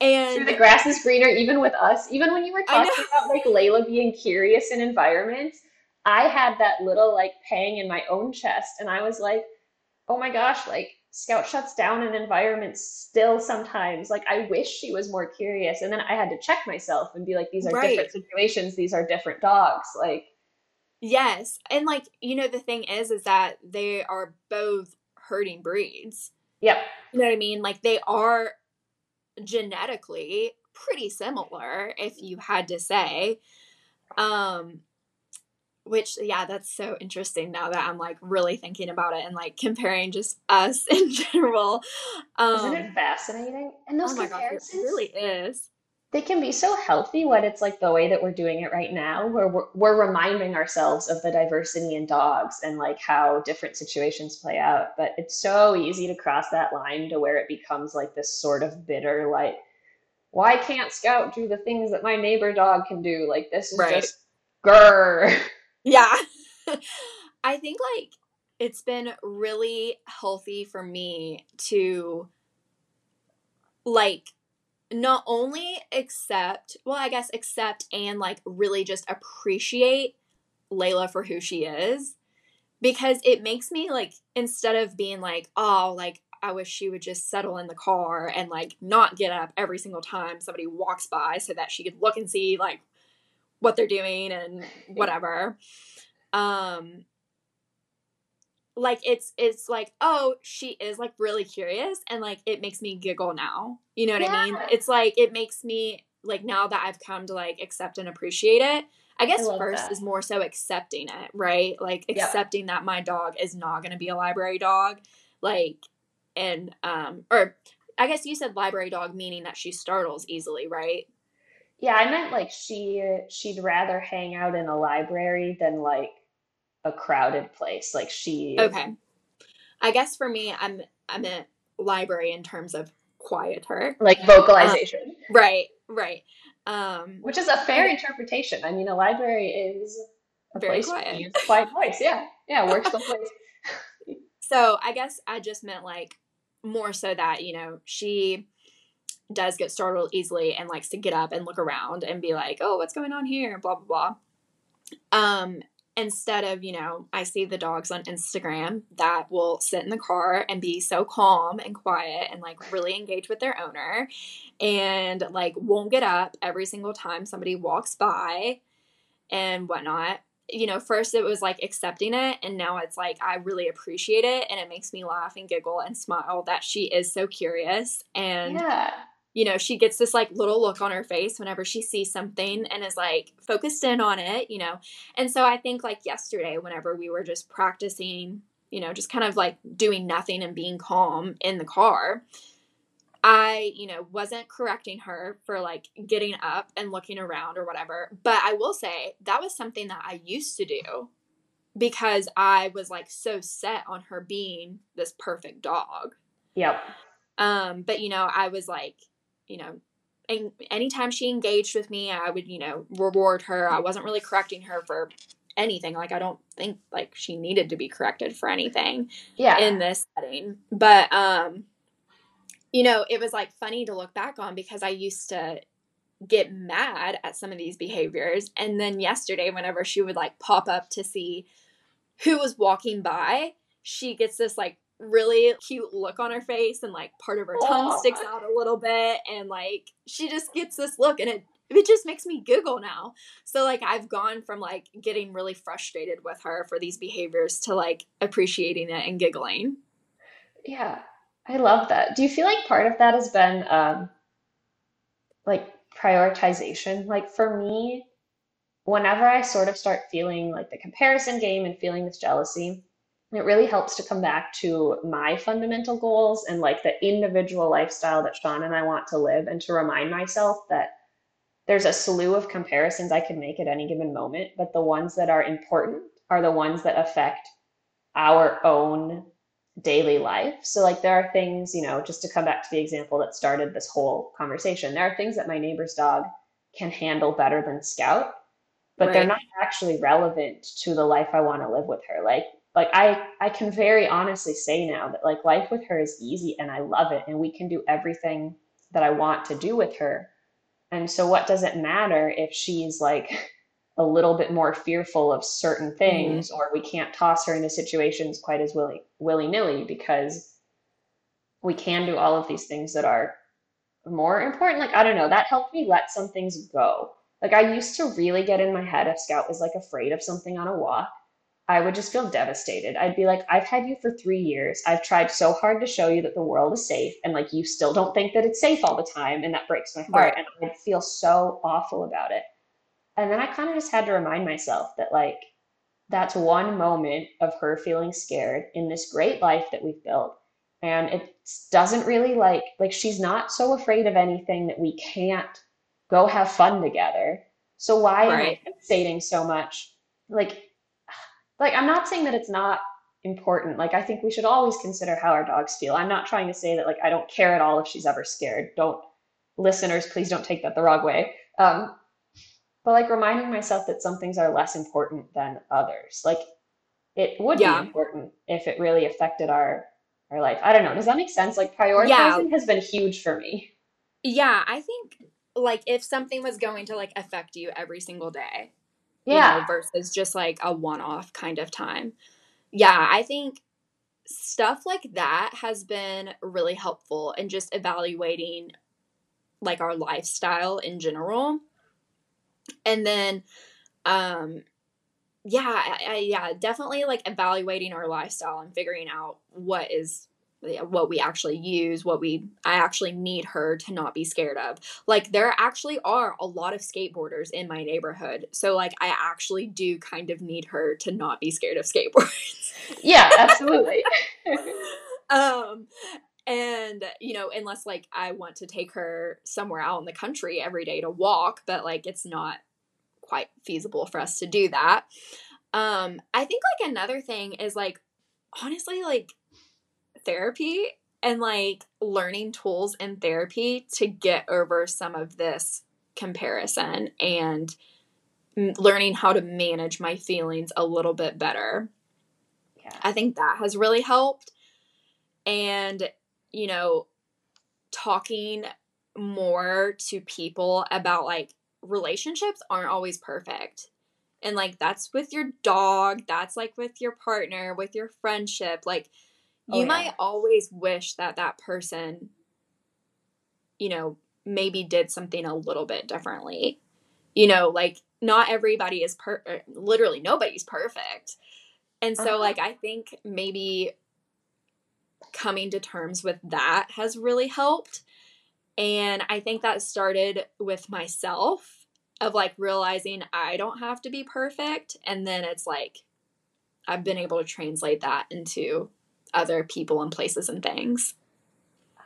And the grass is greener, even with us. Even when you were talking about like Layla being curious in environments, I had that little like pang in my own chest, and I was like, "Oh my gosh!" Like Scout shuts down an environment still sometimes. Like I wish she was more curious. And then I had to check myself and be like, these are right. different situations, these are different dogs. Like Yes. And like, you know, the thing is is that they are both herding breeds. Yep. You know what I mean? Like they are genetically pretty similar, if you had to say. Um which yeah that's so interesting now that i'm like really thinking about it and like comparing just us in general. Um, isn't it fascinating? And those oh comparisons it really is. they can be so healthy when it's like the way that we're doing it right now where we're, we're reminding ourselves of the diversity in dogs and like how different situations play out. But it's so easy to cross that line to where it becomes like this sort of bitter like why can't scout do the things that my neighbor dog can do? Like this is right. just grr Yeah. I think like it's been really healthy for me to like not only accept, well, I guess accept and like really just appreciate Layla for who she is because it makes me like instead of being like, oh, like I wish she would just settle in the car and like not get up every single time somebody walks by so that she could look and see like what they're doing and whatever. Um like it's it's like oh she is like really curious and like it makes me giggle now you know what yeah. i mean it's like it makes me like now that i've come to like accept and appreciate it i guess I first that. is more so accepting it right like accepting yeah. that my dog is not going to be a library dog like and um or i guess you said library dog meaning that she startles easily right yeah i meant like she she'd rather hang out in a library than like a crowded place. Like she Okay. I guess for me I'm I'm a library in terms of quieter. Like vocalization. Um, right, right. Um which is a fair interpretation. I mean a library is a very place quiet. Quiet place. Yeah. Yeah, works both ways. so I guess I just meant like more so that, you know, she does get startled easily and likes to get up and look around and be like, oh, what's going on here? Blah, blah, blah. Um, instead of, you know, I see the dogs on Instagram that will sit in the car and be so calm and quiet and like really engage with their owner and like won't get up every single time somebody walks by and whatnot. You know, first it was like accepting it, and now it's like I really appreciate it, and it makes me laugh and giggle and smile that she is so curious and yeah you know, she gets this like little look on her face whenever she sees something and is like focused in on it, you know. And so I think like yesterday, whenever we were just practicing, you know, just kind of like doing nothing and being calm in the car, I, you know, wasn't correcting her for like getting up and looking around or whatever. But I will say that was something that I used to do because I was like so set on her being this perfect dog. Yep. Um, but you know, I was like, you know, and anytime she engaged with me, I would, you know, reward her. I wasn't really correcting her for anything. Like I don't think like she needed to be corrected for anything yeah. in this setting. But um you know, it was like funny to look back on because I used to get mad at some of these behaviors and then yesterday whenever she would like pop up to see who was walking by, she gets this like really cute look on her face and like part of her tongue sticks out a little bit and like she just gets this look and it it just makes me giggle now. So like I've gone from like getting really frustrated with her for these behaviors to like appreciating it and giggling. Yeah. I love that. Do you feel like part of that has been um like prioritization? Like for me, whenever I sort of start feeling like the comparison game and feeling this jealousy, it really helps to come back to my fundamental goals and like the individual lifestyle that Sean and I want to live and to remind myself that there's a slew of comparisons I can make at any given moment, but the ones that are important are the ones that affect our own daily life. So, like, there are things, you know, just to come back to the example that started this whole conversation, there are things that my neighbor's dog can handle better than Scout, but right. they're not actually relevant to the life I want to live with her. Like, like I I can very honestly say now that like life with her is easy and I love it and we can do everything that I want to do with her. And so what does it matter if she's like a little bit more fearful of certain mm-hmm. things mm-hmm. or we can't toss her into situations quite as willy willy-nilly because we can do all of these things that are more important. Like I don't know, that helped me let some things go. Like I used to really get in my head if Scout was like afraid of something on a walk I would just feel devastated. I'd be like, I've had you for three years. I've tried so hard to show you that the world is safe, and like you still don't think that it's safe all the time, and that breaks my heart. Right. And I'd feel so awful about it. And then I kind of just had to remind myself that like that's one moment of her feeling scared in this great life that we've built. And it doesn't really like like she's not so afraid of anything that we can't go have fun together. So why right. am I stating so much? Like like i'm not saying that it's not important. Like i think we should always consider how our dogs feel. I'm not trying to say that like i don't care at all if she's ever scared. Don't listeners please don't take that the wrong way. Um, but like reminding myself that some things are less important than others. Like it would yeah. be important if it really affected our our life. I don't know. Does that make sense? Like prioritizing yeah. has been huge for me. Yeah i think like if something was going to like affect you every single day yeah you know, versus just like a one-off kind of time yeah i think stuff like that has been really helpful in just evaluating like our lifestyle in general. And then um yeah, I, I, yeah, definitely like evaluating our lifestyle and figuring out what is what we actually use, what we I actually need her to not be scared of. Like there actually are a lot of skateboarders in my neighborhood. So like I actually do kind of need her to not be scared of skateboards. Yeah, absolutely. um and you know, unless like I want to take her somewhere out in the country every day to walk, but like it's not quite feasible for us to do that. Um, I think like another thing is like honestly like therapy and like learning tools in therapy to get over some of this comparison and learning how to manage my feelings a little bit better. Yeah. I think that has really helped. And, you know, talking more to people about like relationships aren't always perfect. And like that's with your dog, that's like with your partner, with your friendship. Like you oh, yeah. might always wish that that person you know, maybe did something a little bit differently. You know, like not everybody is per er, literally nobody's perfect. And so uh-huh. like I think maybe coming to terms with that has really helped and I think that started with myself of like realizing I don't have to be perfect. And then it's like I've been able to translate that into other people and places and things.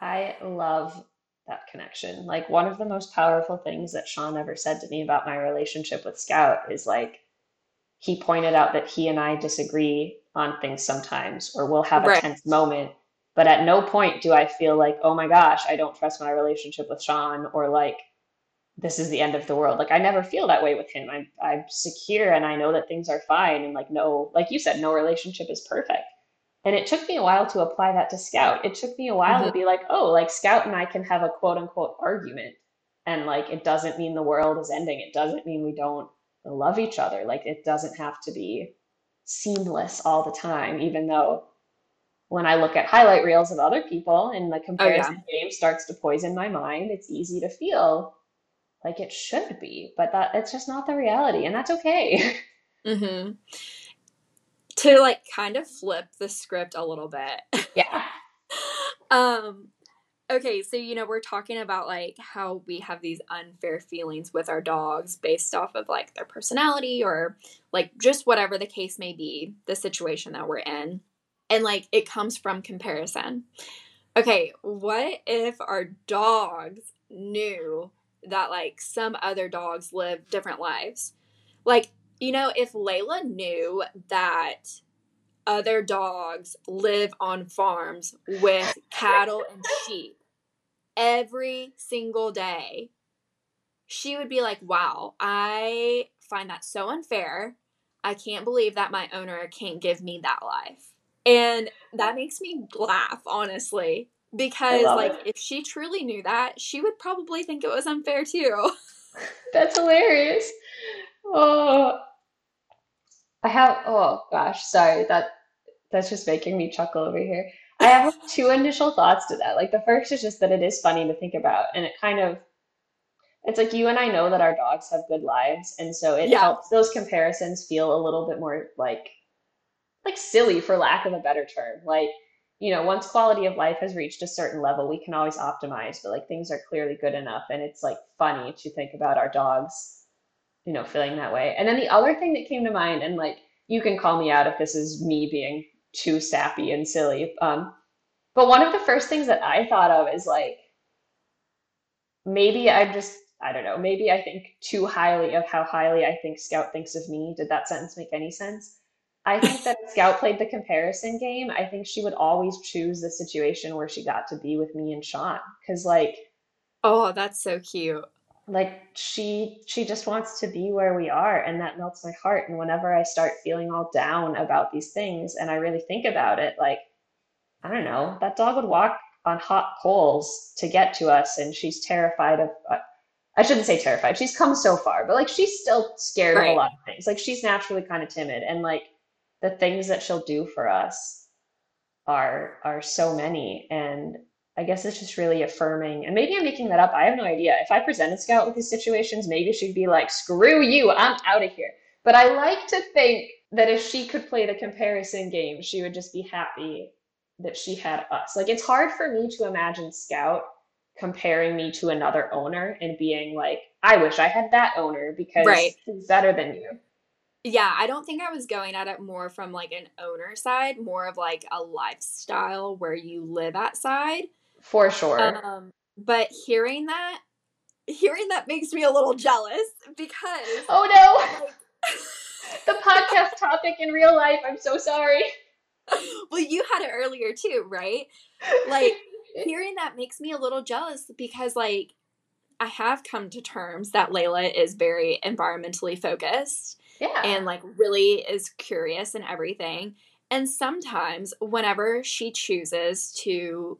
I love that connection. Like one of the most powerful things that Sean ever said to me about my relationship with Scout is like he pointed out that he and I disagree on things sometimes or we'll have a right. tense moment but at no point do I feel like, oh my gosh, I don't trust my relationship with Sean or like this is the end of the world. Like I never feel that way with him. I'm I'm secure and I know that things are fine and like no, like you said, no relationship is perfect. And it took me a while to apply that to Scout. It took me a while mm-hmm. to be like, oh, like Scout and I can have a quote unquote argument. And like it doesn't mean the world is ending. It doesn't mean we don't love each other. Like it doesn't have to be seamless all the time, even though when I look at highlight reels of other people and the comparison oh, yeah. game starts to poison my mind, it's easy to feel like it should be, but that it's just not the reality, and that's okay. Mm-hmm. To like kind of flip the script a little bit. Yeah. um. Okay, so you know we're talking about like how we have these unfair feelings with our dogs based off of like their personality or like just whatever the case may be, the situation that we're in and like it comes from comparison. Okay, what if our dogs knew that like some other dogs live different lives? Like, you know, if Layla knew that other dogs live on farms with cattle and sheep every single day, she would be like, wow, I find that so unfair. I can't believe that my owner can't give me that life. And that makes me laugh, honestly, because like it. if she truly knew that, she would probably think it was unfair too. That's hilarious. Oh, I have. Oh gosh, sorry that that's just making me chuckle over here. I have two initial thoughts to that. Like the first is just that it is funny to think about, and it kind of it's like you and I know that our dogs have good lives, and so it yeah. helps those comparisons feel a little bit more like like silly for lack of a better term. Like, you know, once quality of life has reached a certain level, we can always optimize, but like things are clearly good enough. And it's like funny to think about our dogs, you know, feeling that way. And then the other thing that came to mind, and like you can call me out if this is me being too sappy and silly. Um, but one of the first things that I thought of is like, maybe I'm just, I don't know, maybe I think too highly of how highly I think Scout thinks of me. Did that sentence make any sense? I think that Scout played the comparison game. I think she would always choose the situation where she got to be with me and Sean. Cause like Oh, that's so cute. Like she she just wants to be where we are and that melts my heart. And whenever I start feeling all down about these things and I really think about it, like, I don't know, that dog would walk on hot coals to get to us and she's terrified of uh, I shouldn't say terrified. She's come so far, but like she's still scared right. of a lot of things. Like she's naturally kind of timid and like the things that she'll do for us are are so many and I guess it's just really affirming. And maybe I'm making that up. I have no idea. If I presented Scout with these situations, maybe she'd be like, screw you, I'm out of here. But I like to think that if she could play the comparison game, she would just be happy that she had us. Like, it's hard for me to imagine Scout comparing me to another owner and being like, I wish I had that owner because right. he's better than you. Yeah, I don't think I was going at it more from like an owner side, more of like a lifestyle where you live at side. For sure. Um, but hearing that, hearing that makes me a little jealous because. Oh no! Like, the podcast topic in real life. I'm so sorry. Well, you had it earlier too, right? Like hearing that makes me a little jealous because like I have come to terms that Layla is very environmentally focused. Yeah. And like really is curious and everything. And sometimes whenever she chooses to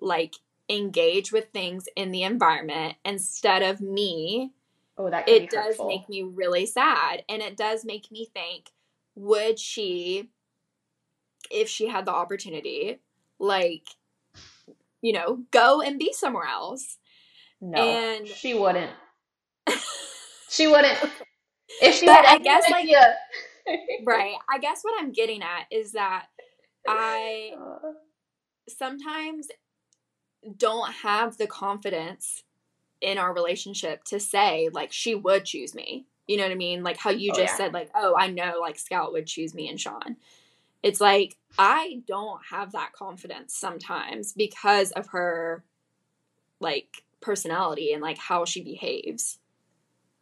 like engage with things in the environment instead of me, oh, that it does hurtful. make me really sad. And it does make me think, would she, if she had the opportunity, like, you know, go and be somewhere else? No, and she wouldn't. she wouldn't. If she but had I guess idea. like right. I guess what I'm getting at is that I sometimes don't have the confidence in our relationship to say like she would choose me. You know what I mean? Like how you oh, just yeah. said like, "Oh, I know like Scout would choose me and Sean." It's like I don't have that confidence sometimes because of her like personality and like how she behaves.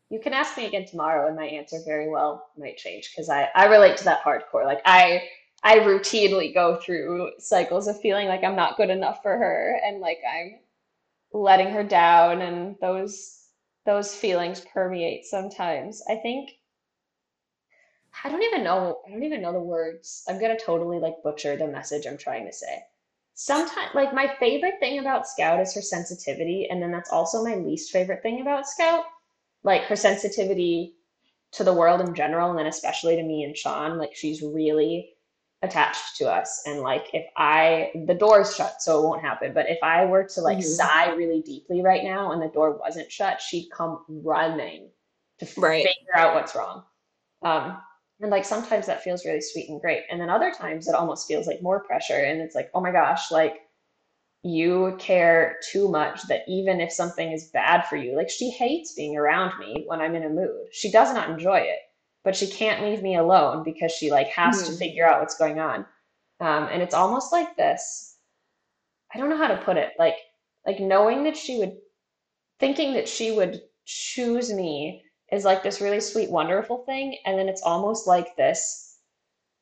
You can ask me again tomorrow and my answer very well might change because I I relate to that hardcore. Like I I routinely go through cycles of feeling like I'm not good enough for her and like I'm letting her down and those those feelings permeate sometimes. I think I don't even know I don't even know the words. I'm going to totally like butcher the message I'm trying to say. Sometimes like my favorite thing about Scout is her sensitivity and then that's also my least favorite thing about Scout. Like her sensitivity to the world in general and then especially to me and Sean, like she's really attached to us. And like if i the door's shut so it won't happen. But if i were to like mm-hmm. sigh really deeply right now and the door wasn't shut she'd come running to right. figure out what's wrong. Um and like sometimes that feels really sweet and great. And then other times it almost feels like more pressure. And it's like oh my gosh like you care too much that even if something is bad for you like she hates being around me when i'm in a mood. She does not enjoy it but she can't leave me alone because she like has mm-hmm. to figure out what's going on. Um, and it's almost like this. I don't know how to put it. Like like knowing that she would thinking that she would choose me is like this really sweet, wonderful thing. And then it's almost like this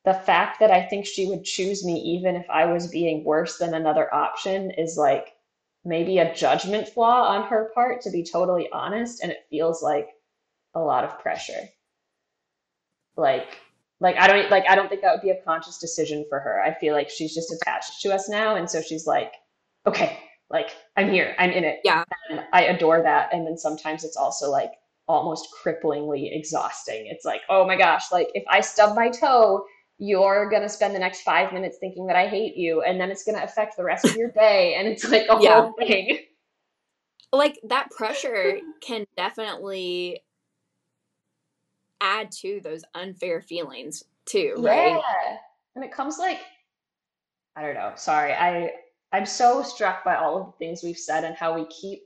the fact that I think she would choose me even if I was being worse than another option is like maybe a judgment flaw on her part, to be totally honest. And it feels like a lot of pressure like like I don't like I don't think that would be a conscious decision for her. I feel like she's just attached to us now, and so she's like, okay, like I'm here, I'm in it. Yeah, and I adore that. And then sometimes it's also like almost cripplingly exhausting. It's like, oh my gosh, like if I stub my toe, you're gonna spend the next five minutes thinking that I hate you, and then it's gonna affect the rest of your day, and it's like a yeah. whole thing. Like that pressure can definitely add to those unfair feelings too, right? Yeah. And it comes like I don't know. Sorry. I I'm so struck by all of the things we've said and how we keep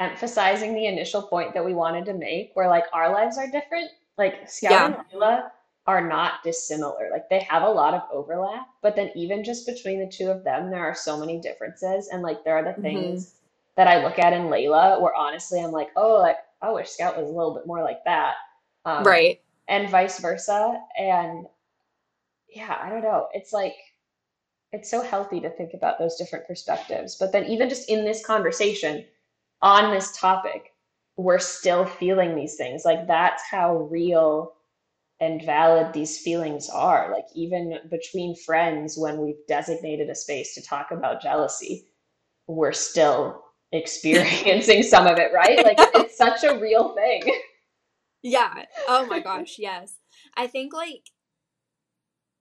emphasizing the initial point that we wanted to make where like our lives are different. Like Scout yeah. and Layla are not dissimilar. Like they have a lot of overlap, but then even just between the two of them, there are so many differences. And like there are the mm-hmm. things mm-hmm. that I look at in Layla where honestly I'm like, oh, like I wish Scout was a little bit more like that. Um, right. And vice versa. And yeah, I don't know. It's like, it's so healthy to think about those different perspectives. But then, even just in this conversation on this topic, we're still feeling these things. Like, that's how real and valid these feelings are. Like, even between friends, when we've designated a space to talk about jealousy, we're still experiencing some of it, right? Like, it's such a real thing. Yeah. Oh my gosh, yes. I think like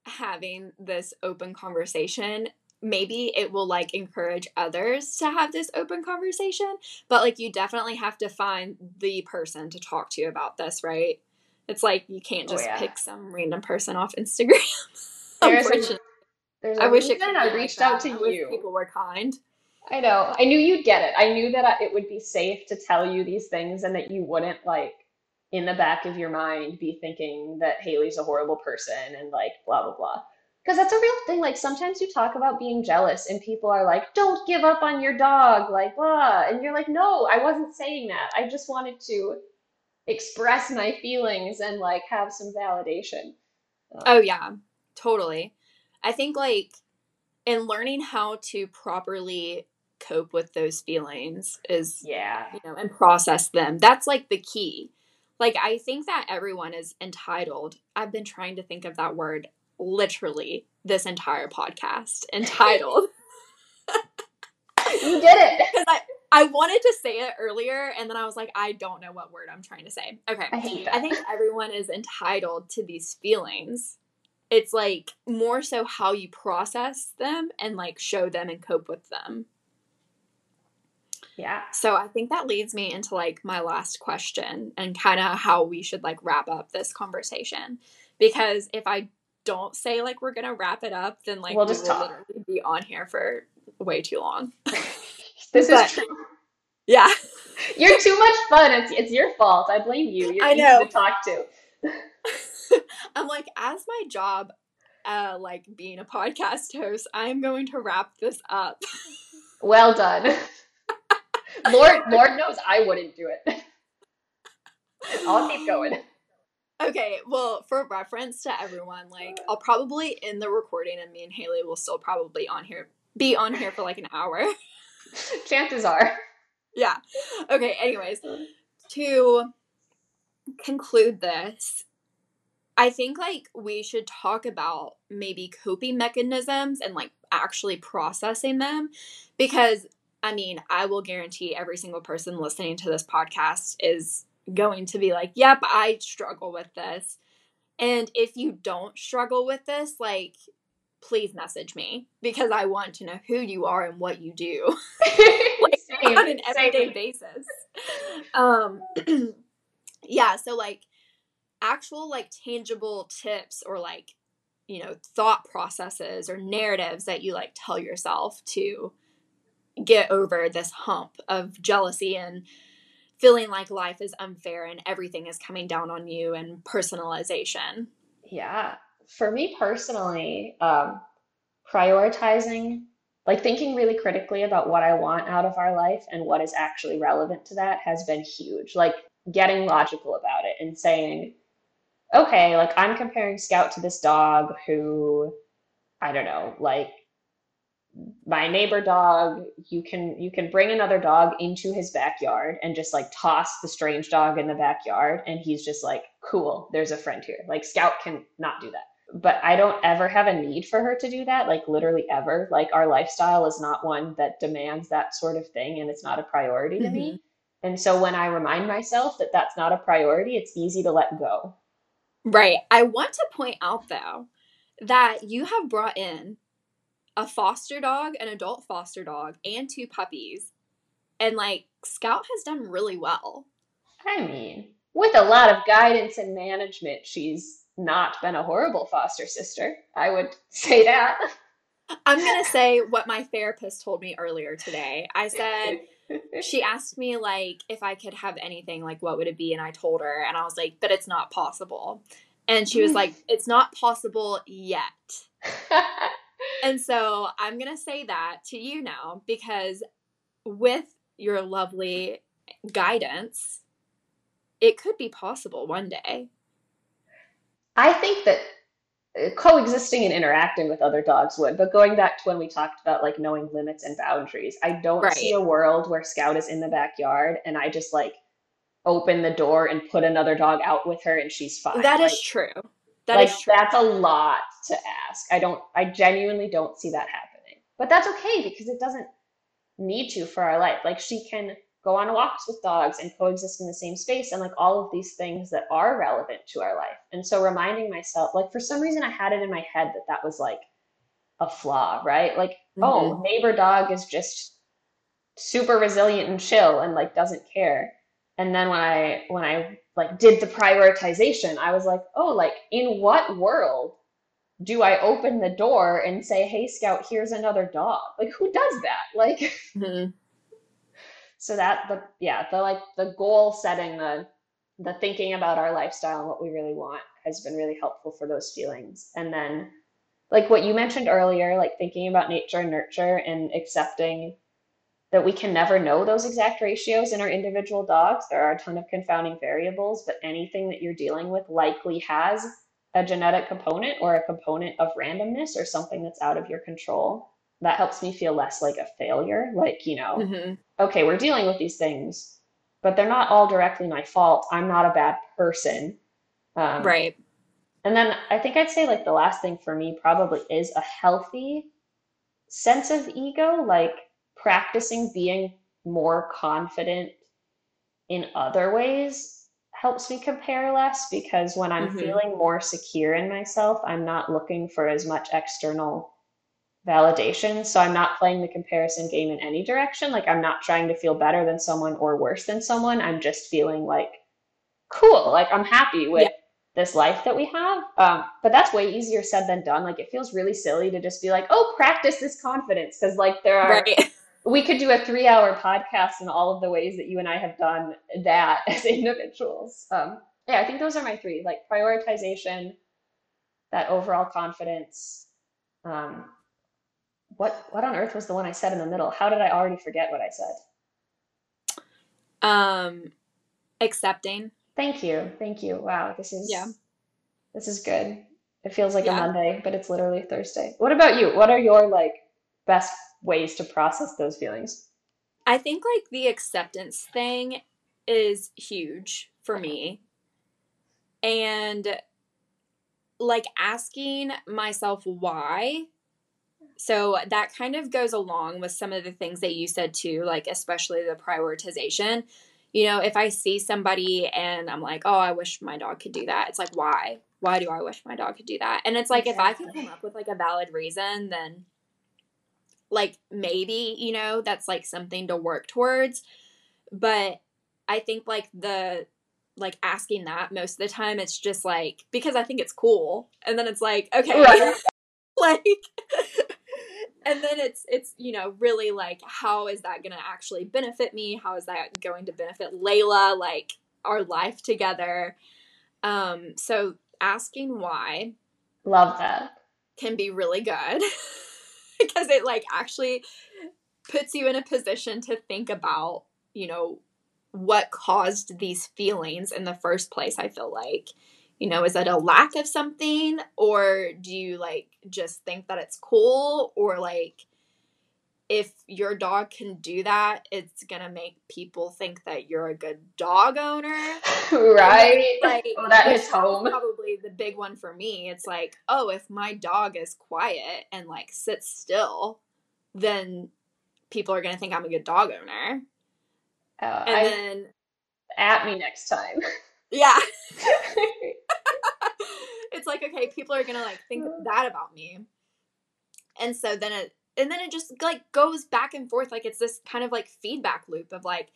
having this open conversation maybe it will like encourage others to have this open conversation but like you definitely have to find the person to talk to about this right it's like you can't Oh just yeah. pick some random person off instagram There's a, unfortunately there's a i wish it could I reached like out to I you. people were kind I know. I knew you'd get it. I knew that it would be safe to tell you these things and that you wouldn't like in the back of your mind be thinking that Haley's a horrible person and like blah blah blah. Because that's a real thing. Like sometimes you talk about being jealous and people are like, "Don't give up on your dog," like blah, and you're like, "No, I wasn't saying that. I just wanted to express my feelings and like have some validation." Um, oh yeah totally i think like in learning how to properly cope with those feelings is Yeah. you know and process them that's like the key like i think that everyone is entitled i've been trying to think of that word literally this entire podcast entitled You did it. because i i wanted to say it earlier and then i was like i don't know what word i'm trying to say okay I hate I think everyone is entitled to these feelings. It's like more so how you process them and like show them and cope with them. Yeah. So I think that leads me into like my last question and kind of how we should like wrap up this conversation. Because if I don't say like we're gonna wrap it up, then like We'll we just will talk. literally be on here for way too long. This But- is true. Yeah. You're too much fun. It's it's your fault. I blame you. You're I know. to talk to. I'm like, as my job, uh, like being a podcast host, I'm going to wrap this up. Well done. Lord Lord knows I wouldn't do it. I'll keep going. Okay, well, for reference to everyone, like I'll probably end the recording, and me and Haley will still probably on here be on here for like an hour. Chances are. yeah. Okay. Anyways, to conclude this, I think like we should talk about maybe coping mechanisms and like actually processing them because I mean, I will guarantee every single person listening to this podcast is going to be like, "Yep, I struggle with this." And if you don't struggle with this, like please message me because I want to know who you are and what you do Same, on an everyday same. basis. Um, yeah, so like actual like tangible tips or like you know thought processes or narratives that you like tell yourself to get over this hump of jealousy and feeling like life is unfair and everything is coming down on you and personalization. Yeah. For me personally, um, prioritizing, like thinking really critically about what I want out of our life and what is actually relevant to that has been huge. Like getting logical about it and saying, okay, like I'm comparing Scout to this dog who, I don't know, like my neighbor dog, you can you can bring another dog into his backyard and just like toss the strange dog in the backyard and he's just like, cool, there's a friend here. Like Scout can not do that. But I don't ever have a need for her to do that, like literally ever. Like our lifestyle is not one that demands that sort of thing and it's not a priority to me. Mm-hmm. And so when I remind myself that that's not a priority, it's easy to let go. Right. I want to point out though that you have brought in a foster dog, an adult foster dog, and two puppies. And like Scout has done really well. I mean, with a lot of guidance and management, she's not been a horrible foster sister. I would say that. I'm going to say what my therapist told me earlier today. I said, she asked me like if I could have anything, like what would it be? And I told her, and I was like, but it's not possible. And she was hmm. like, it's not possible yet. And so I'm going to say that to you now because with your lovely guidance, it could be possible one day. I think that uh, coexisting and interacting with other dogs would, but going back to when we talked about like knowing limits and boundaries, I don't see a world where Scout is in the backyard and I just like open the door and put another dog out with her and she's fine. That is Like, true. That is like true. that's a lot to ask. I don't I genuinely don't see that happening. But that's okay because it doesn't need to for our life. Like she can go on walks with dogs and coexist in the same space and like all of these things that are relevant to our life. And so reminding myself like for some reason I had it in my head that that was like a flaw, right? Like mm-hmm. oh, neighbor dog is just super resilient and chill and like doesn't care. And then when I when I like did the prioritization, I was like, oh, like in what world do I open the door and say, "Hey, Scout, here's another dog"? Like, who does that? Like, mm-hmm. so that the yeah the like the goal setting, the the thinking about our lifestyle and what we really want has been really helpful for those feelings. And then, like what you mentioned earlier, like thinking about nature and nurture and accepting that we can never know those exact ratios in our individual dogs. There are a ton of confounding variables, but anything that you're dealing with likely has a genetic component or a component of randomness or something that's out of your control. That helps me feel less like a failure. Like, you know, mm-hmm. okay, we're dealing with these things, but they're not all directly my fault. I'm not a bad person. Um, right. And then I think I'd say, like, the last thing for me probably is a healthy sense of ego, like practicing being more confident in other ways helps me compare less because when I'm mm-hmm. feeling more secure in myself, I'm not looking for as much external validation. So I'm not playing the comparison game in any direction. Like I'm not trying to feel better than someone or worse than someone. I'm just feeling like cool. Like I'm happy with yeah. this life that we have. Um, but that's way easier said than done. Like it feels really silly to just be like, oh, practice this confidence. Cause like there are right we could do a three hour podcast in all of the ways that you and I have done that as individuals. Um, yeah, I think those are my three like prioritization, that overall confidence. Um, what what on earth was the one I said in the middle? How did I already forget what I said? Um, accepting. Thank you, thank you. Wow, this is yeah, this is good. It feels like yeah. a Monday, but it's literally Thursday. What about you? What are your like best ways to process those feelings? I think like the acceptance thing is huge for me. And like asking myself why. So that kind of goes along with some of the things that you said too, like especially the prioritization. You know, if I see somebody and I'm like, oh, I wish my dog could do that, it's like, why? Why do I wish my dog could do that? And it's like, exactly. if I can come up with like a valid reason, then like maybe you know that's like something to work towards. But i think like the like asking that most of the time it's just like because i think it's cool. And then it's like okay right. like and then it's it's you know really like how is that going to actually benefit me? How is that going to benefit layla like our life together? Um so asking why love that. can be really good because it like actually puts you in a position to think about, you know, what caused these feelings in the first place, I feel like. You know, is it a lack of something or do you like just think that it's cool or like if your dog can do that, it's gonna make people think that you're a good dog owner. Right. Like well, that is home. Probably the big one for me. It's like, oh, if my dog is quiet and like sits still, then people are gonna think I'm a good dog owner. Oh, and I, then at me next time. Yeah. it's like, okay, people are gonna like think that about me. And so then it and then it just like goes back and forth like it's this kind of like feedback loop of like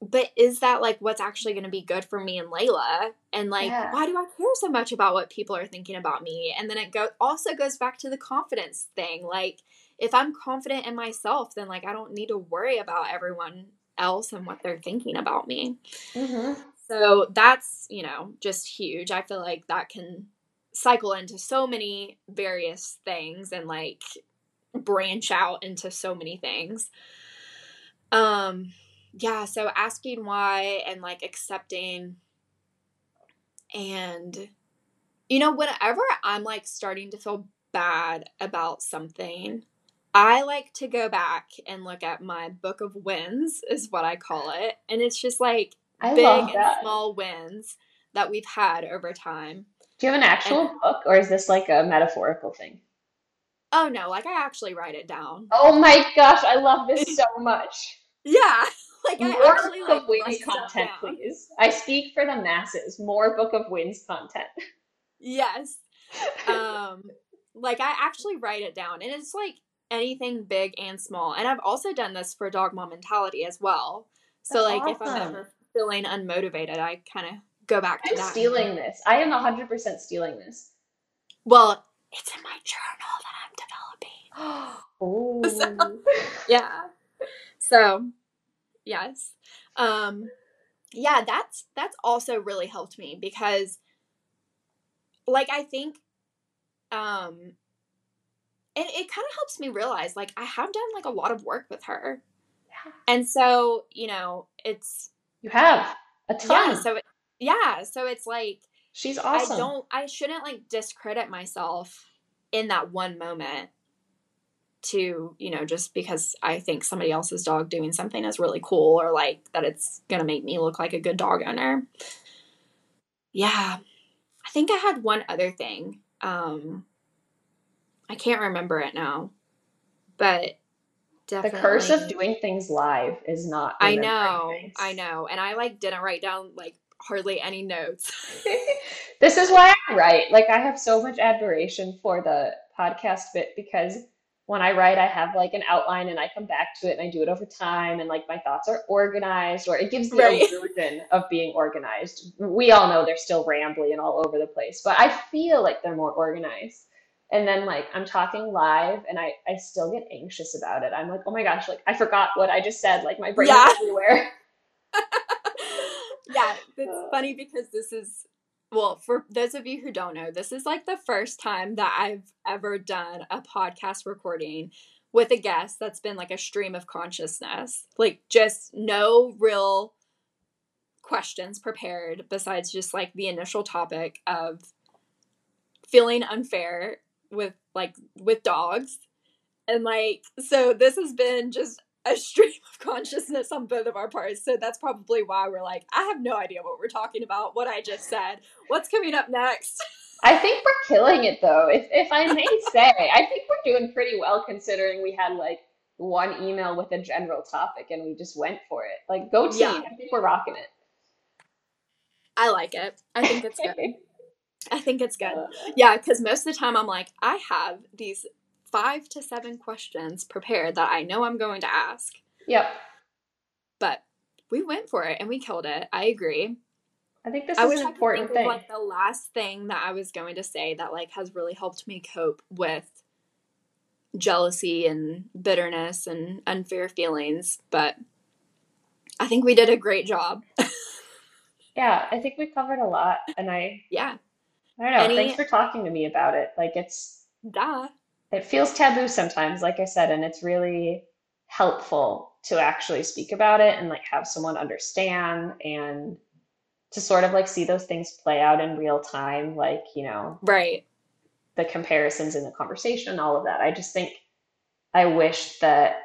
but is that like what's actually going to be good for me and Layla? And like, yeah. why do I care so much about what people are thinking about me? And then it go also goes back to the confidence thing. Like, if I'm confident in myself, then like I don't need to worry about everyone else and what they're thinking about me. Mm-hmm. So that's you know just huge. I feel like that can cycle into so many various things and like branch out into so many things. Um yeah, so asking why and like accepting and you know whenever I'm like starting to feel bad about something, I like to go back and look at my book of wins is what I call it, and it's just like I big and small wins that we've had over time. Do you have an actual and, book or is this like a metaphorical thing? Oh no, like I actually write it down. Oh my gosh, I love this so much. Yeah. Like I actually Book like, of Wins content, please. I speak for the masses. More Book of Wins content. Yes. um like I actually write it down and it's like anything big and small. And I've also done this for dog mom mentality as well. So That's like if I'm ever feeling unmotivated, I kind of go back to I'm that. stealing this. I am 100% stealing this. Well, it's in my journal that I'm developing. Oh. Yeah. So, yes. Um yeah, that's that's also really helped me because like I think um it, it kind of helps me realize like I have done like a lot of work with her. Yeah. And so, you know, it's You have a ton. yeah, so it, yeah, so it's like She's awesome. I don't I shouldn't like discredit myself in that one moment to, you know, just because I think somebody else's dog doing something is really cool or like that it's going to make me look like a good dog owner. Yeah. I think I had one other thing. Um I can't remember it now. But The curse of doing things live is not I know. I know. And I like didn't write down like hardly any notes. This is why I write. Like I have so much admiration for the podcast bit because when I write, I have like an outline and I come back to it and I do it over time and like my thoughts are organized or it gives the Right. illusion of being organized. We all know they're still rambly and all over the place, but I feel like they're more organized. And then like I'm talking live and I I still get anxious about it. I'm like, "Oh my gosh, like I forgot what I just said. Like my brain Yeah. is everywhere." yeah, it's uh. funny because this is well, for those of you who don't know, this is like the first time that I've ever done a podcast recording with a guest that's been like a stream of consciousness. Like just no real questions prepared besides just like the initial topic of feeling unfair with like with dogs. And like so this has been just a stream of consciousness on both of our parts. So that's probably why we're like, I have no idea what we're talking about, what I just said, what's coming up next. I think we're killing it though. If if I may say, I think we're doing pretty well considering we had like one email with a general topic and we just went for it. Like go team. Yeah. I think we're rocking it. I like it. I think it's good. I think it's good. Uh. Yeah, because most of the time I'm like, I have these five to seven questions prepared that I know I'm going to ask. Yep. But we went for it and we killed it. I agree. I think this I is an important thing. like the last thing that I was going to say that like has really helped me cope with jealousy and bitterness and unfair feelings, but I think we did a great job. Yeah, I think we covered a lot and I yeah, I don't know, Any- thanks for talking to me about it. Like it's duh. It feels taboo sometimes, like I said, and it's really helpful to actually speak about it and like have someone understand and to sort of like see those things play out in real time, like, you know, Right. the comparisons in the conversation, all of that. I just think I wish that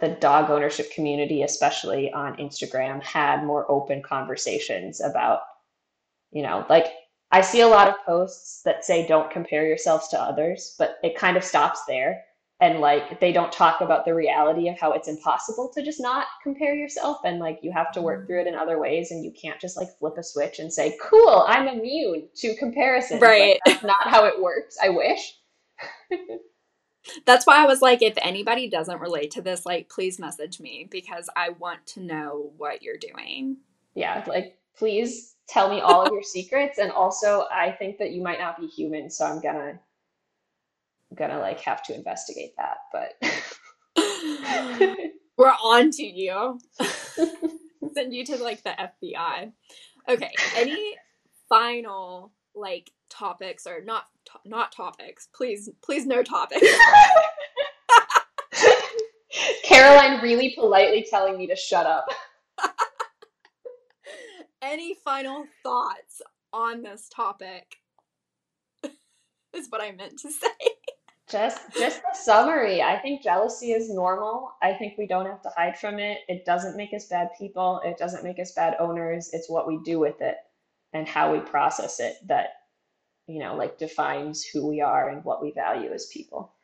the dog ownership community, especially on Instagram, had more open conversations about, you know, like I see a lot of posts that say don't compare yourselves to others, but it kind of stops there. And like they don't talk about the reality of how it's impossible to just not compare yourself and like you have to work through it in other ways and you can't just like flip a switch and say, cool, I'm immune to comparisons. Like, Right. that's not how it works. I wish. That's why I was like, if anybody doesn't relate to this, like, please message me because I want to know what you're doing. Yeah, like please tell me all of your secrets. And also, I think that you might not be human, so I'm gonna gonna like have to investigate that. But We're on to you. Send you to like the FBI. Okay. Any final like topics or not to- not topics? Please, please, no topics. Caroline really politely telling me to shut up. Any final thoughts on this topic? is what I meant to say. Just just a summary. I think jealousy is normal. I think we don't have to hide from it. It doesn't make us bad people. It doesn't make us bad owners. It's what we do with it and how we process it that, you know, like defines who we are and what we value as people.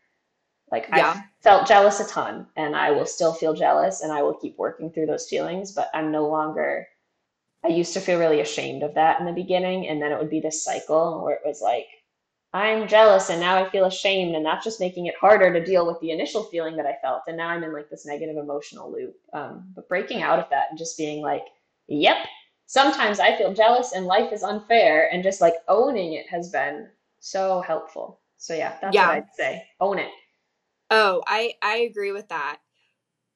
Like Yeah. I felt jealous a ton and I will still feel jealous and I will keep working through those feelings, but I'm no longer I used to feel really ashamed of that in the beginning and then it would be this cycle where it was like I'm jealous and now I feel ashamed, and that's just making it harder to deal with the initial feeling that I felt. And now I'm in like this negative emotional loop. Um, but breaking out of that and just being like, yep, sometimes I feel jealous and life is unfair, and just like owning it has been so helpful. So yeah, that's yeah. what I'd say. Own it. Oh, I I agree with that.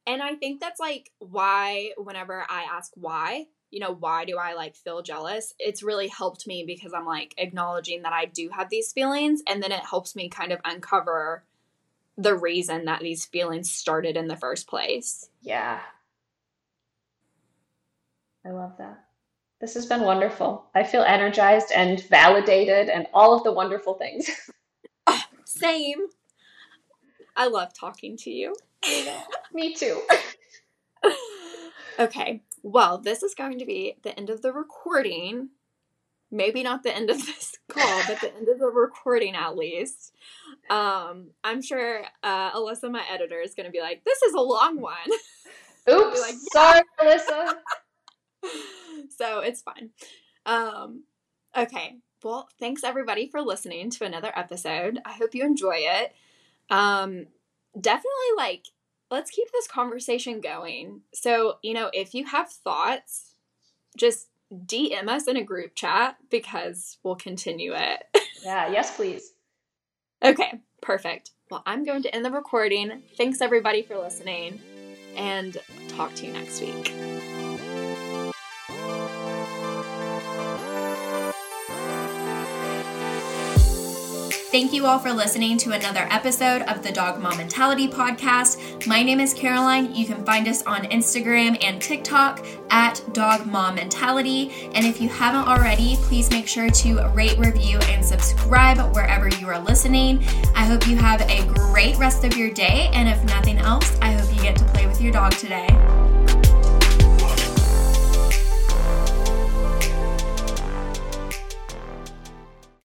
And I think that's like why whenever I ask why, you know, why do I like feel jealous? It's really helped me because I'm like acknowledging that I do have these feelings and then it helps me kind of uncover the reason that these feelings started in the first place. Yeah. I love that. This has been wonderful. I feel energized and validated and all of the wonderful things. oh, same. I love talking to you. Me too. okay. Well, this is going to be the end of the recording. Maybe not the end of this call, but the end of the recording at least. Um, I'm sure uh, Alyssa, my editor, is going to be like, "This is a long one." Oops, like, yeah. sorry, Alyssa. so it's fine. Um, okay. Well, thanks everybody for listening to another episode. I hope you enjoy it. Um, definitely like let's keep this conversation going. So, you know, if you have thoughts, just DM us in a group chat because we'll continue it. Yeah, yes, please. okay, perfect. Well, I'm going to end the recording. Thanks everybody for listening and talk to you next week. Thank you all for listening to another episode of the Dog Mom Mentality Podcast. My name is Caroline. You can find us on Instagram and TikTok at Dog Mom Mentality. And if you haven't already, please make sure to rate, review, and subscribe wherever you are listening. I hope you have a great rest of your day. And if nothing else, I hope you get to play with your dog today.